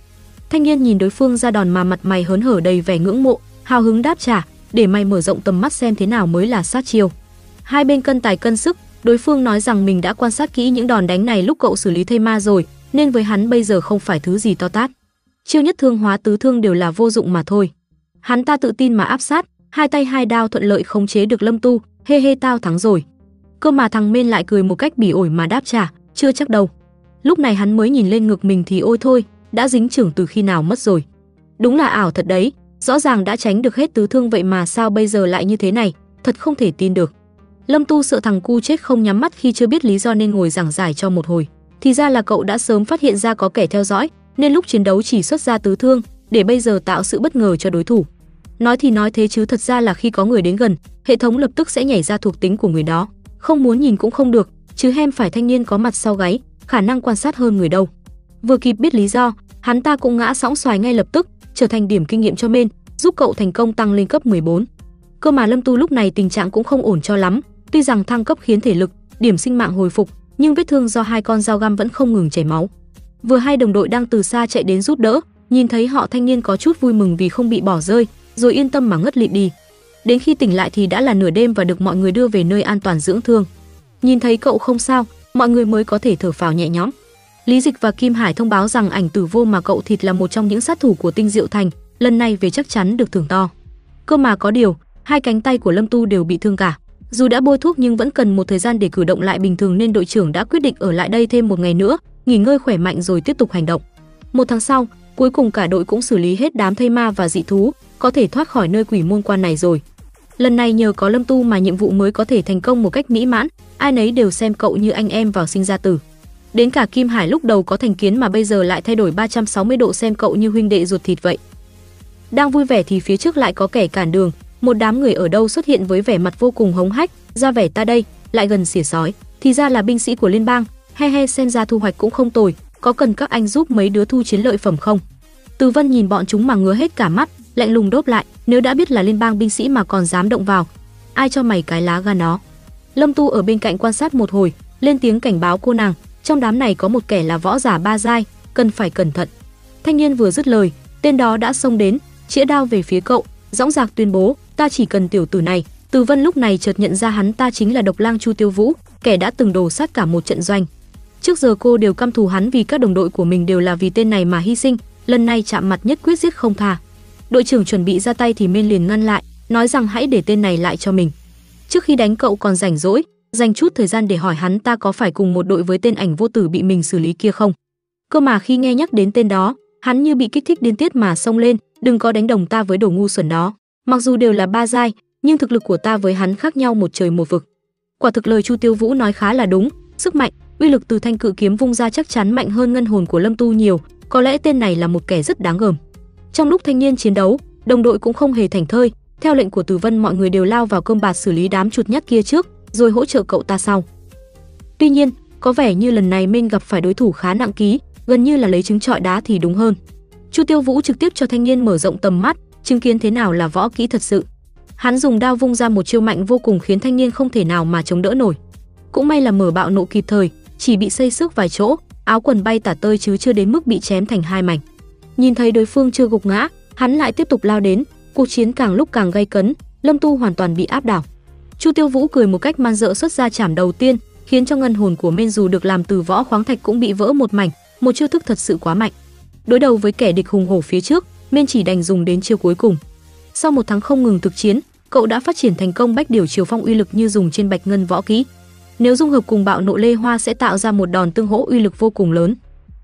Thanh niên nhìn đối phương ra đòn mà mặt mày hớn hở đầy vẻ ngưỡng mộ, hào hứng đáp trả, để mày mở rộng tầm mắt xem thế nào mới là sát chiêu. Hai bên cân tài cân sức, đối phương nói rằng mình đã quan sát kỹ những đòn đánh này lúc cậu xử lý thây ma rồi, nên với hắn bây giờ không phải thứ gì to tát. Chiêu nhất thương hóa tứ thương đều là vô dụng mà thôi. Hắn ta tự tin mà áp sát, hai tay hai đao thuận lợi khống chế được Lâm Tu, hê hê tao thắng rồi. Cơ mà thằng Mên lại cười một cách bỉ ổi mà đáp trả, chưa chắc đâu. Lúc này hắn mới nhìn lên ngực mình thì ôi thôi, đã dính trưởng từ khi nào mất rồi. Đúng là ảo thật đấy, rõ ràng đã tránh được hết tứ thương vậy mà sao bây giờ lại như thế này, thật không thể tin được. Lâm Tu sợ thằng cu chết không nhắm mắt khi chưa biết lý do nên ngồi giảng giải cho một hồi. Thì ra là cậu đã sớm phát hiện ra có kẻ theo dõi, nên lúc chiến đấu chỉ xuất ra tứ thương, để bây giờ tạo sự bất ngờ cho đối thủ. Nói thì nói thế chứ thật ra là khi có người đến gần, hệ thống lập tức sẽ nhảy ra thuộc tính của người đó. Không muốn nhìn cũng không được, chứ hem phải thanh niên có mặt sau gáy, khả năng quan sát hơn người đâu. Vừa kịp biết lý do, hắn ta cũng ngã sóng xoài ngay lập tức, trở thành điểm kinh nghiệm cho men, giúp cậu thành công tăng lên cấp 14. Cơ mà Lâm Tu lúc này tình trạng cũng không ổn cho lắm, tuy rằng thăng cấp khiến thể lực, điểm sinh mạng hồi phục, nhưng vết thương do hai con dao găm vẫn không ngừng chảy máu. Vừa hai đồng đội đang từ xa chạy đến giúp đỡ, nhìn thấy họ thanh niên có chút vui mừng vì không bị bỏ rơi, rồi yên tâm mà ngất lịm đi. Đến khi tỉnh lại thì đã là nửa đêm và được mọi người đưa về nơi an toàn dưỡng thương. Nhìn thấy cậu không sao, mọi người mới có thể thở phào nhẹ nhõm. Lý Dịch và Kim Hải thông báo rằng ảnh tử vô mà cậu thịt là một trong những sát thủ của Tinh Diệu Thành, lần này về chắc chắn được thưởng to. Cơ mà có điều, hai cánh tay của Lâm Tu đều bị thương cả. Dù đã bôi thuốc nhưng vẫn cần một thời gian để cử động lại bình thường nên đội trưởng đã quyết định ở lại đây thêm một ngày nữa, nghỉ ngơi khỏe mạnh rồi tiếp tục hành động. Một tháng sau, cuối cùng cả đội cũng xử lý hết đám thây ma và dị thú, có thể thoát khỏi nơi quỷ môn quan này rồi. Lần này nhờ có Lâm Tu mà nhiệm vụ mới có thể thành công một cách mỹ mãn, ai nấy đều xem cậu như anh em vào sinh ra tử. Đến cả Kim Hải lúc đầu có thành kiến mà bây giờ lại thay đổi 360 độ xem cậu như huynh đệ ruột thịt vậy. Đang vui vẻ thì phía trước lại có kẻ cản đường, một đám người ở đâu xuất hiện với vẻ mặt vô cùng hống hách, ra vẻ ta đây, lại gần xỉa sói, thì ra là binh sĩ của liên bang, he he xem ra thu hoạch cũng không tồi, có cần các anh giúp mấy đứa thu chiến lợi phẩm không? Từ Vân nhìn bọn chúng mà ngứa hết cả mắt, lạnh lùng đốt lại, nếu đã biết là liên bang binh sĩ mà còn dám động vào, ai cho mày cái lá gan nó. Lâm Tu ở bên cạnh quan sát một hồi, lên tiếng cảnh báo cô nàng, trong đám này có một kẻ là võ giả ba giai, cần phải cẩn thận. Thanh niên vừa dứt lời, tên đó đã xông đến, chĩa đao về phía cậu, dõng dạc tuyên bố, ta chỉ cần tiểu tử này. Từ Vân lúc này chợt nhận ra hắn ta chính là Độc Lang Chu Tiêu Vũ, kẻ đã từng đổ sát cả một trận doanh. Trước giờ cô đều căm thù hắn vì các đồng đội của mình đều là vì tên này mà hy sinh, lần này chạm mặt nhất quyết giết không tha. Đội trưởng chuẩn bị ra tay thì Mên liền ngăn lại, nói rằng hãy để tên này lại cho mình. Trước khi đánh cậu còn rảnh rỗi, dành chút thời gian để hỏi hắn ta có phải cùng một đội với tên ảnh vô tử bị mình xử lý kia không. Cơ mà khi nghe nhắc đến tên đó, hắn như bị kích thích điên tiết mà xông lên, đừng có đánh đồng ta với đồ ngu xuẩn đó. Mặc dù đều là ba giai, nhưng thực lực của ta với hắn khác nhau một trời một vực. Quả thực lời Chu Tiêu Vũ nói khá là đúng, sức mạnh, uy lực từ thanh cự kiếm vung ra chắc chắn mạnh hơn ngân hồn của Lâm Tu nhiều, có lẽ tên này là một kẻ rất đáng gờm. Trong lúc thanh niên chiến đấu, đồng đội cũng không hề thành thơi, theo lệnh của Từ Vân mọi người đều lao vào cơm bạt xử lý đám chuột nhắt kia trước, rồi hỗ trợ cậu ta sau. Tuy nhiên, có vẻ như lần này Minh gặp phải đối thủ khá nặng ký, gần như là lấy trứng trọi đá thì đúng hơn. Chu Tiêu Vũ trực tiếp cho thanh niên mở rộng tầm mắt, chứng kiến thế nào là võ kỹ thật sự. Hắn dùng đao vung ra một chiêu mạnh vô cùng khiến thanh niên không thể nào mà chống đỡ nổi. Cũng may là mở bạo nộ kịp thời, chỉ bị xây xước vài chỗ, áo quần bay tả tơi chứ chưa đến mức bị chém thành hai mảnh. Nhìn thấy đối phương chưa gục ngã, hắn lại tiếp tục lao đến, cuộc chiến càng lúc càng gay cấn, Lâm Tu hoàn toàn bị áp đảo. Chu Tiêu Vũ cười một cách man dợ xuất ra chảm đầu tiên, khiến cho ngân hồn của Men dù được làm từ võ khoáng thạch cũng bị vỡ một mảnh, một chiêu thức thật sự quá mạnh. Đối đầu với kẻ địch hùng hổ phía trước, Men chỉ đành dùng đến chiêu cuối cùng. Sau một tháng không ngừng thực chiến, cậu đã phát triển thành công bách điều chiều phong uy lực như dùng trên bạch ngân võ kỹ. Nếu dung hợp cùng bạo nộ lê hoa sẽ tạo ra một đòn tương hỗ uy lực vô cùng lớn.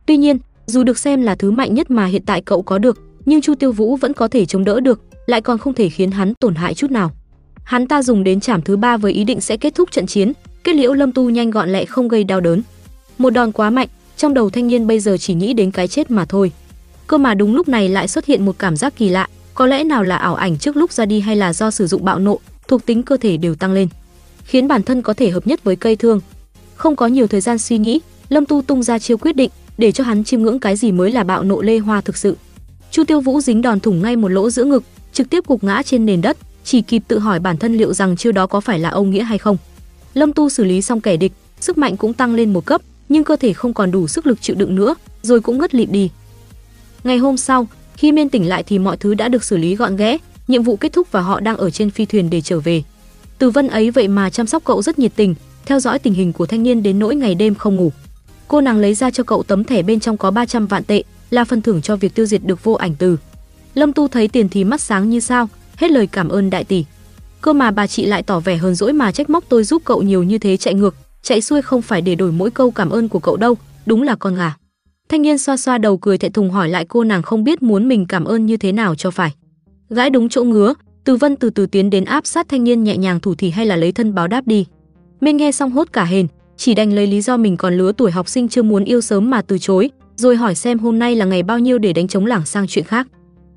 Tuy nhiên, dù được xem là thứ mạnh nhất mà hiện tại cậu có được, nhưng Chu Tiêu Vũ vẫn có thể chống đỡ được, lại còn không thể khiến hắn tổn hại chút nào. Hắn ta dùng đến chảm thứ ba với ý định sẽ kết thúc trận chiến, kết liễu Lâm Tu nhanh gọn lẹ không gây đau đớn. Một đòn quá mạnh, trong đầu thanh niên bây giờ chỉ nghĩ đến cái chết mà thôi. Cơ mà đúng lúc này lại xuất hiện một cảm giác kỳ lạ, có lẽ nào là ảo ảnh trước lúc ra đi hay là do sử dụng bạo nộ, thuộc tính cơ thể đều tăng lên, khiến bản thân có thể hợp nhất với cây thương. Không có nhiều thời gian suy nghĩ, Lâm Tu tung ra chiêu quyết định, để cho hắn chiêm ngưỡng cái gì mới là bạo nộ lê hoa thực sự. Chu Tiêu Vũ dính đòn thủng ngay một lỗ giữa ngực, trực tiếp gục ngã trên nền đất, chỉ kịp tự hỏi bản thân liệu rằng chiêu đó có phải là ông nghĩa hay không. Lâm Tu xử lý xong kẻ địch, sức mạnh cũng tăng lên một cấp, nhưng cơ thể không còn đủ sức lực chịu đựng nữa, rồi cũng ngất lịm đi. Ngày hôm sau, khi Miên tỉnh lại thì mọi thứ đã được xử lý gọn gẽ, nhiệm vụ kết thúc và họ đang ở trên phi thuyền để trở về. Từ Vân ấy vậy mà chăm sóc cậu rất nhiệt tình, theo dõi tình hình của thanh niên đến nỗi ngày đêm không ngủ. Cô nàng lấy ra cho cậu tấm thẻ bên trong có 300 vạn tệ, là phần thưởng cho việc tiêu diệt được vô ảnh từ. Lâm Tu thấy tiền thì mắt sáng như sao, hết lời cảm ơn đại tỷ. Cơ mà bà chị lại tỏ vẻ hờn dỗi mà trách móc tôi giúp cậu nhiều như thế chạy ngược, chạy xuôi không phải để đổi mỗi câu cảm ơn của cậu đâu, đúng là con gà. Thanh niên xoa xoa đầu cười thẹn thùng hỏi lại cô nàng không biết muốn mình cảm ơn như thế nào cho phải. Gãi đúng chỗ ngứa, Từ Vân từ từ tiến đến áp sát thanh niên nhẹ nhàng thủ thì hay là lấy thân báo đáp đi. minh nghe xong hốt cả hền, chỉ đành lấy lý do mình còn lứa tuổi học sinh chưa muốn yêu sớm mà từ chối, rồi hỏi xem hôm nay là ngày bao nhiêu để đánh chống lảng sang chuyện khác.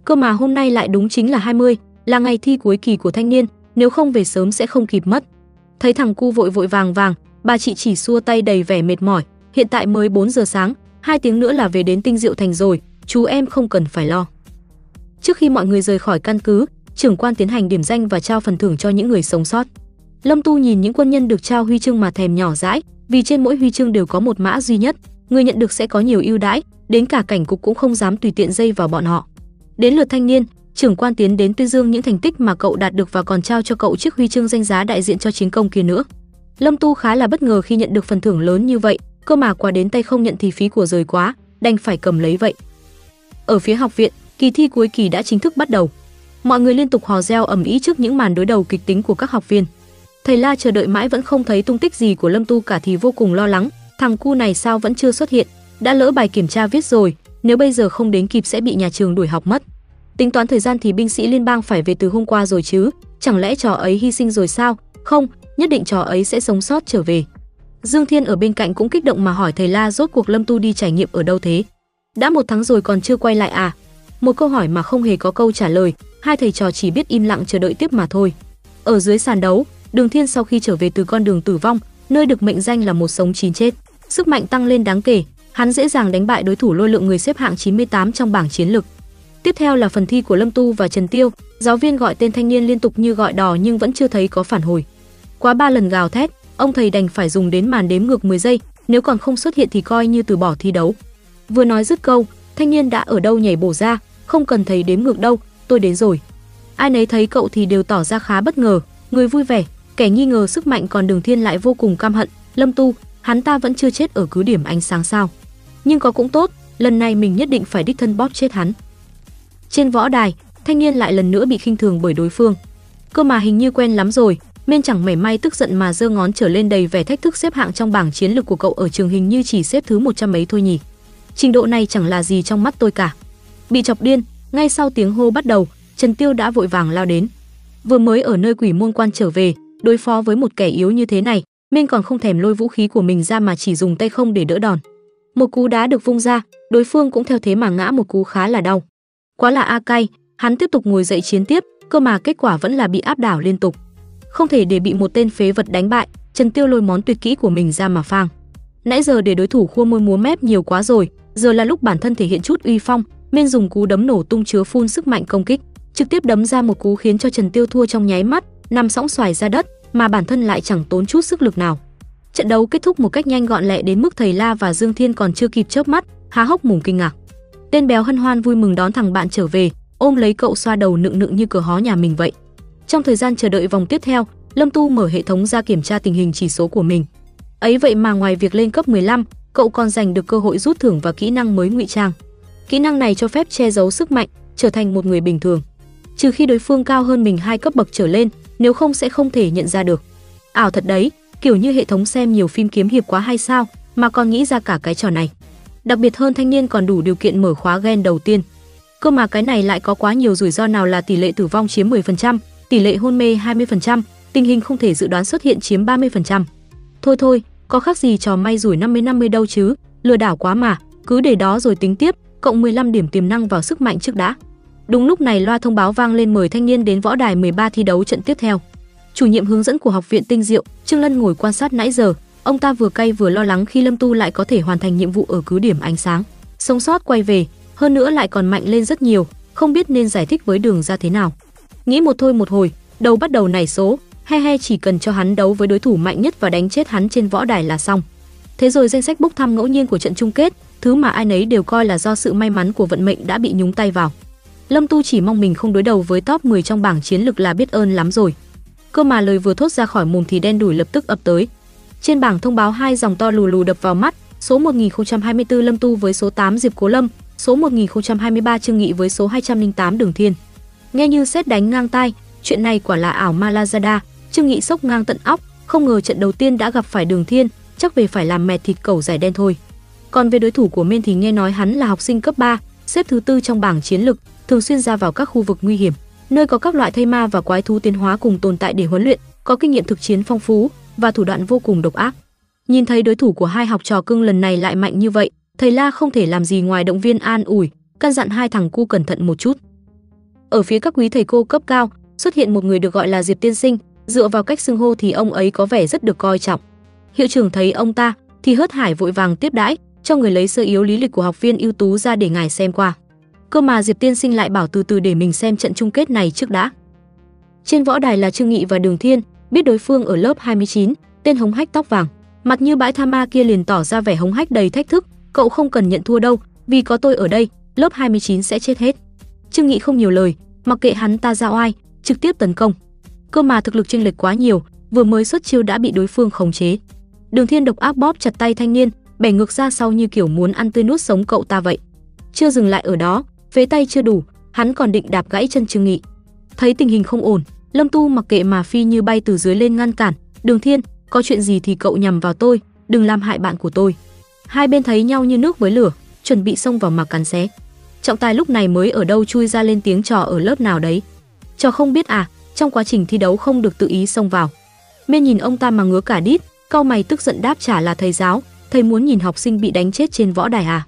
Cơ mà hôm nay lại đúng chính là 20, là ngày thi cuối kỳ của thanh niên, nếu không về sớm sẽ không kịp mất. Thấy thằng cu vội vội vàng vàng, bà chị chỉ xua tay đầy vẻ mệt mỏi, hiện tại mới 4 giờ sáng, hai tiếng nữa là về đến Tinh Diệu Thành rồi, chú em không cần phải lo. Trước khi mọi người rời khỏi căn cứ, trưởng quan tiến hành điểm danh và trao phần thưởng cho những người sống sót. Lâm Tu nhìn những quân nhân được trao huy chương mà thèm nhỏ dãi, vì trên mỗi huy chương đều có một mã duy nhất, người nhận được sẽ có nhiều ưu đãi, đến cả cảnh cục cũng không dám tùy tiện dây vào bọn họ. Đến lượt thanh niên, trưởng quan tiến đến tuyên dương những thành tích mà cậu đạt được và còn trao cho cậu chiếc huy chương danh giá đại diện cho chiến công kia nữa. Lâm Tu khá là bất ngờ khi nhận được phần thưởng lớn như vậy, cơ mà quà đến tay không nhận thì phí của rời quá, đành phải cầm lấy vậy. Ở phía học viện, kỳ thi cuối kỳ đã chính thức bắt đầu. Mọi người liên tục hò reo ầm ĩ trước những màn đối đầu kịch tính của các học viên. Thầy La chờ đợi mãi vẫn không thấy tung tích gì của Lâm Tu cả thì vô cùng lo lắng, thằng cu này sao vẫn chưa xuất hiện, đã lỡ bài kiểm tra viết rồi, nếu bây giờ không đến kịp sẽ bị nhà trường đuổi học mất. Tính toán thời gian thì binh sĩ liên bang phải về từ hôm qua rồi chứ, chẳng lẽ trò ấy hy sinh rồi sao? Không, nhất định trò ấy sẽ sống sót trở về. Dương Thiên ở bên cạnh cũng kích động mà hỏi thầy La rốt cuộc Lâm Tu đi trải nghiệm ở đâu thế? Đã một tháng rồi còn chưa quay lại à? Một câu hỏi mà không hề có câu trả lời, hai thầy trò chỉ biết im lặng chờ đợi tiếp mà thôi. Ở dưới sàn đấu, Đường Thiên sau khi trở về từ con đường tử vong, nơi được mệnh danh là một sống chín chết, sức mạnh tăng lên đáng kể, hắn dễ dàng đánh bại đối thủ lôi lượng người xếp hạng 98 trong bảng chiến lực. Tiếp theo là phần thi của Lâm Tu và Trần Tiêu, giáo viên gọi tên thanh niên liên tục như gọi đò nhưng vẫn chưa thấy có phản hồi. Quá ba lần gào thét, ông thầy đành phải dùng đến màn đếm ngược 10 giây, nếu còn không xuất hiện thì coi như từ bỏ thi đấu. Vừa nói dứt câu, thanh niên đã ở đâu nhảy bổ ra, không cần thầy đếm ngược đâu, tôi đến rồi. Ai nấy thấy cậu thì đều tỏ ra khá bất ngờ, người vui vẻ, kẻ nghi ngờ sức mạnh còn Đường Thiên lại vô cùng căm hận, Lâm Tu, hắn ta vẫn chưa chết ở cứ điểm ánh sáng sao? Nhưng có cũng tốt, lần này mình nhất định phải đích thân bóp chết hắn. Trên võ đài, thanh niên lại lần nữa bị khinh thường bởi đối phương. Cơ mà hình như quen lắm rồi, men chẳng mảy may tức giận mà giơ ngón trở lên đầy vẻ thách thức xếp hạng trong bảng chiến lược của cậu ở trường hình như chỉ xếp thứ một trăm mấy thôi nhỉ. Trình độ này chẳng là gì trong mắt tôi cả. Bị chọc điên, ngay sau tiếng hô bắt đầu, Trần Tiêu đã vội vàng lao đến. Vừa mới ở nơi quỷ môn quan trở về, đối phó với một kẻ yếu như thế này, Minh còn không thèm lôi vũ khí của mình ra mà chỉ dùng tay không để đỡ đòn. Một cú đá được vung ra, đối phương cũng theo thế mà ngã một cú khá là đau. Quá là a cay, hắn tiếp tục ngồi dậy chiến tiếp, cơ mà kết quả vẫn là bị áp đảo liên tục. Không thể để bị một tên phế vật đánh bại, Trần Tiêu lôi món tuyệt kỹ của mình ra mà phang. Nãy giờ để đối thủ khua môi múa mép nhiều quá rồi, giờ là lúc bản thân thể hiện chút uy phong, nên dùng cú đấm nổ tung chứa phun sức mạnh công kích, trực tiếp đấm ra một cú khiến cho Trần Tiêu thua trong nháy mắt, nằm sóng xoài ra đất, mà bản thân lại chẳng tốn chút sức lực nào. Trận đấu kết thúc một cách nhanh gọn lẹ đến mức thầy La và Dương Thiên còn chưa kịp chớp mắt, há hốc mồm kinh ngạc. Tên béo hân hoan vui mừng đón thằng bạn trở về, ôm lấy cậu xoa đầu nựng nựng như cửa hó nhà mình vậy. Trong thời gian chờ đợi vòng tiếp theo, Lâm Tu mở hệ thống ra kiểm tra tình hình chỉ số của mình. Ấy vậy mà ngoài việc lên cấp 15, cậu còn giành được cơ hội rút thưởng và kỹ năng mới ngụy trang. Kỹ năng này cho phép che giấu sức mạnh, trở thành một người bình thường. Trừ khi đối phương cao hơn mình hai cấp bậc trở lên, nếu không sẽ không thể nhận ra được. Ảo thật đấy, kiểu như hệ thống xem nhiều phim kiếm hiệp quá hay sao, mà còn nghĩ ra cả cái trò này. Đặc biệt hơn thanh niên còn đủ điều kiện mở khóa gen đầu tiên. Cơ mà cái này lại có quá nhiều rủi ro nào là tỷ lệ tử vong chiếm 10%, tỷ lệ hôn mê 20%, tình hình không thể dự đoán xuất hiện chiếm 30%. Thôi thôi, có khác gì trò may rủi 50-50 đâu chứ, lừa đảo quá mà, cứ để đó rồi tính tiếp, cộng 15 điểm tiềm năng vào sức mạnh trước đã. Đúng lúc này loa thông báo vang lên mời thanh niên đến võ đài 13 thi đấu trận tiếp theo. Chủ nhiệm hướng dẫn của học viện Tinh Diệu, Trương Lân ngồi quan sát nãy giờ, ông ta vừa cay vừa lo lắng khi Lâm Tu lại có thể hoàn thành nhiệm vụ ở cứ điểm ánh sáng, sống sót quay về, hơn nữa lại còn mạnh lên rất nhiều, không biết nên giải thích với Đường ra thế nào. Nghĩ một thôi một hồi, đầu bắt đầu nảy số, he he chỉ cần cho hắn đấu với đối thủ mạnh nhất và đánh chết hắn trên võ đài là xong. Thế rồi danh sách bốc thăm ngẫu nhiên của trận chung kết, thứ mà ai nấy đều coi là do sự may mắn của vận mệnh đã bị nhúng tay vào. Lâm Tu chỉ mong mình không đối đầu với top 10 trong bảng chiến lực là biết ơn lắm rồi. Cơ mà lời vừa thốt ra khỏi mồm thì đen đủi lập tức ập tới. Trên bảng thông báo hai dòng to lù lù đập vào mắt, số 1024 Lâm Tu với số 8 Diệp Cố Lâm, số 1023 Trương Nghị với số 208 Đường Thiên. Nghe như xét đánh ngang tai, chuyện này quả là ảo ma Lazada, Trương Nghị sốc ngang tận óc, không ngờ trận đầu tiên đã gặp phải Đường Thiên, chắc về phải làm mệt thịt cẩu giải đen thôi. Còn về đối thủ của Men thì nghe nói hắn là học sinh cấp 3, xếp thứ tư trong bảng chiến lực, thường xuyên ra vào các khu vực nguy hiểm, nơi có các loại thây ma và quái thú tiến hóa cùng tồn tại để huấn luyện, có kinh nghiệm thực chiến phong phú và thủ đoạn vô cùng độc ác. Nhìn thấy đối thủ của hai học trò cưng lần này lại mạnh như vậy, thầy La không thể làm gì ngoài động viên an ủi, căn dặn hai thằng cu cẩn thận một chút. Ở phía các quý thầy cô cấp cao, xuất hiện một người được gọi là Diệp Tiên Sinh, dựa vào cách xưng hô thì ông ấy có vẻ rất được coi trọng. Hiệu trưởng thấy ông ta thì hớt hải vội vàng tiếp đãi, cho người lấy sơ yếu lý lịch của học viên ưu tú ra để ngài xem qua. Cơ mà Diệp Tiên Sinh lại bảo từ từ để mình xem trận chung kết này trước đã. Trên võ đài là Trương Nghị và Đường Thiên, biết đối phương ở lớp 29, tên hống hách tóc vàng, mặt như bãi tham ma kia liền tỏ ra vẻ hống hách đầy thách thức, cậu không cần nhận thua đâu, vì có tôi ở đây, lớp 29 sẽ chết hết. Trương Nghị không nhiều lời, mặc kệ hắn ta ra oai, trực tiếp tấn công. Cơ mà thực lực chênh lệch quá nhiều, vừa mới xuất chiêu đã bị đối phương khống chế. Đường Thiên độc ác bóp chặt tay thanh niên, bẻ ngược ra sau như kiểu muốn ăn tươi nuốt sống cậu ta vậy. Chưa dừng lại ở đó, phế tay chưa đủ, hắn còn định đạp gãy chân Trương Nghị. Thấy tình hình không ổn, Lâm Tu mặc kệ mà phi như bay từ dưới lên ngăn cản, "Đường Thiên, có chuyện gì thì cậu nhằm vào tôi, đừng làm hại bạn của tôi." Hai bên thấy nhau như nước với lửa, chuẩn bị xông vào mà cắn xé. Trọng tài lúc này mới ở đâu chui ra lên tiếng trò ở lớp nào đấy. Trò không biết à, trong quá trình thi đấu không được tự ý xông vào. miên nhìn ông ta mà ngứa cả đít, cau mày tức giận đáp trả là thầy giáo, thầy muốn nhìn học sinh bị đánh chết trên võ đài à?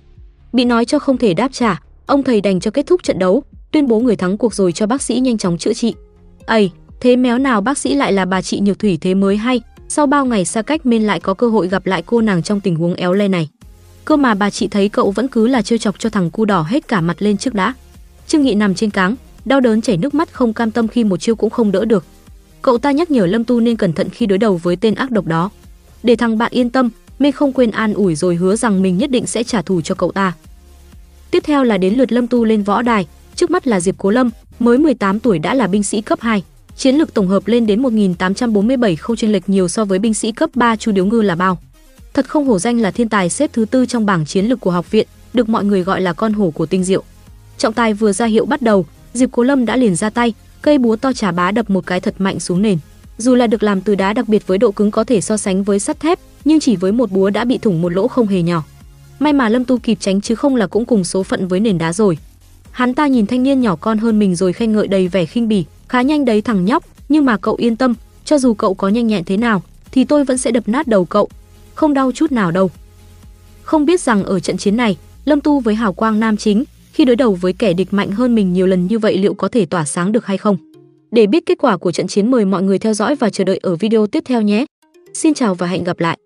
Bị nói cho không thể đáp trả, ông thầy đành cho kết thúc trận đấu, tuyên bố người thắng cuộc rồi cho bác sĩ nhanh chóng chữa trị. Ây, thế méo nào bác sĩ lại là bà chị Nhược Thủy thế mới hay, sau bao ngày xa cách Mên lại có cơ hội gặp lại cô nàng trong tình huống éo le này. Cơ mà bà chị thấy cậu vẫn cứ là trêu chọc cho thằng cu đỏ hết cả mặt lên trước đã. Trương Nghị nằm trên cáng, đau đớn chảy nước mắt không cam tâm khi một chiêu cũng không đỡ được. Cậu ta nhắc nhở Lâm Tu nên cẩn thận khi đối đầu với tên ác độc đó. Để thằng bạn yên tâm, Mê không quên an ủi rồi hứa rằng mình nhất định sẽ trả thù cho cậu ta. Tiếp theo là đến lượt Lâm Tu lên võ đài, trước mắt là Diệp Cố Lâm, mới 18 tuổi đã là binh sĩ cấp 2, chiến lực tổng hợp lên đến 1847 không chênh lệch nhiều so với binh sĩ cấp 3 Chu Điếu Ngư là bao. Thật không hổ danh là thiên tài xếp thứ tư trong bảng chiến lực của học viện, được mọi người gọi là con hổ của tinh diệu. Trọng tài vừa ra hiệu bắt đầu, Diệp Cố Lâm đã liền ra tay, cây búa to trà bá đập một cái thật mạnh xuống nền. Dù là được làm từ đá đặc biệt với độ cứng có thể so sánh với sắt thép, nhưng chỉ với một búa đã bị thủng một lỗ không hề nhỏ. May mà Lâm Tu kịp tránh chứ không là cũng cùng số phận với nền đá rồi. Hắn ta nhìn thanh niên nhỏ con hơn mình rồi khen ngợi đầy vẻ khinh bỉ, khá nhanh đấy thằng nhóc, nhưng mà cậu yên tâm, cho dù cậu có nhanh nhẹn thế nào thì tôi vẫn sẽ đập nát đầu cậu, không đau chút nào đâu. Không biết rằng ở trận chiến này, Lâm Tu với hào quang nam chính, khi đối đầu với kẻ địch mạnh hơn mình nhiều lần như vậy liệu có thể tỏa sáng được hay không? Để biết kết quả của trận chiến mời mọi người theo dõi và chờ đợi ở video tiếp theo nhé. Xin chào và hẹn gặp lại.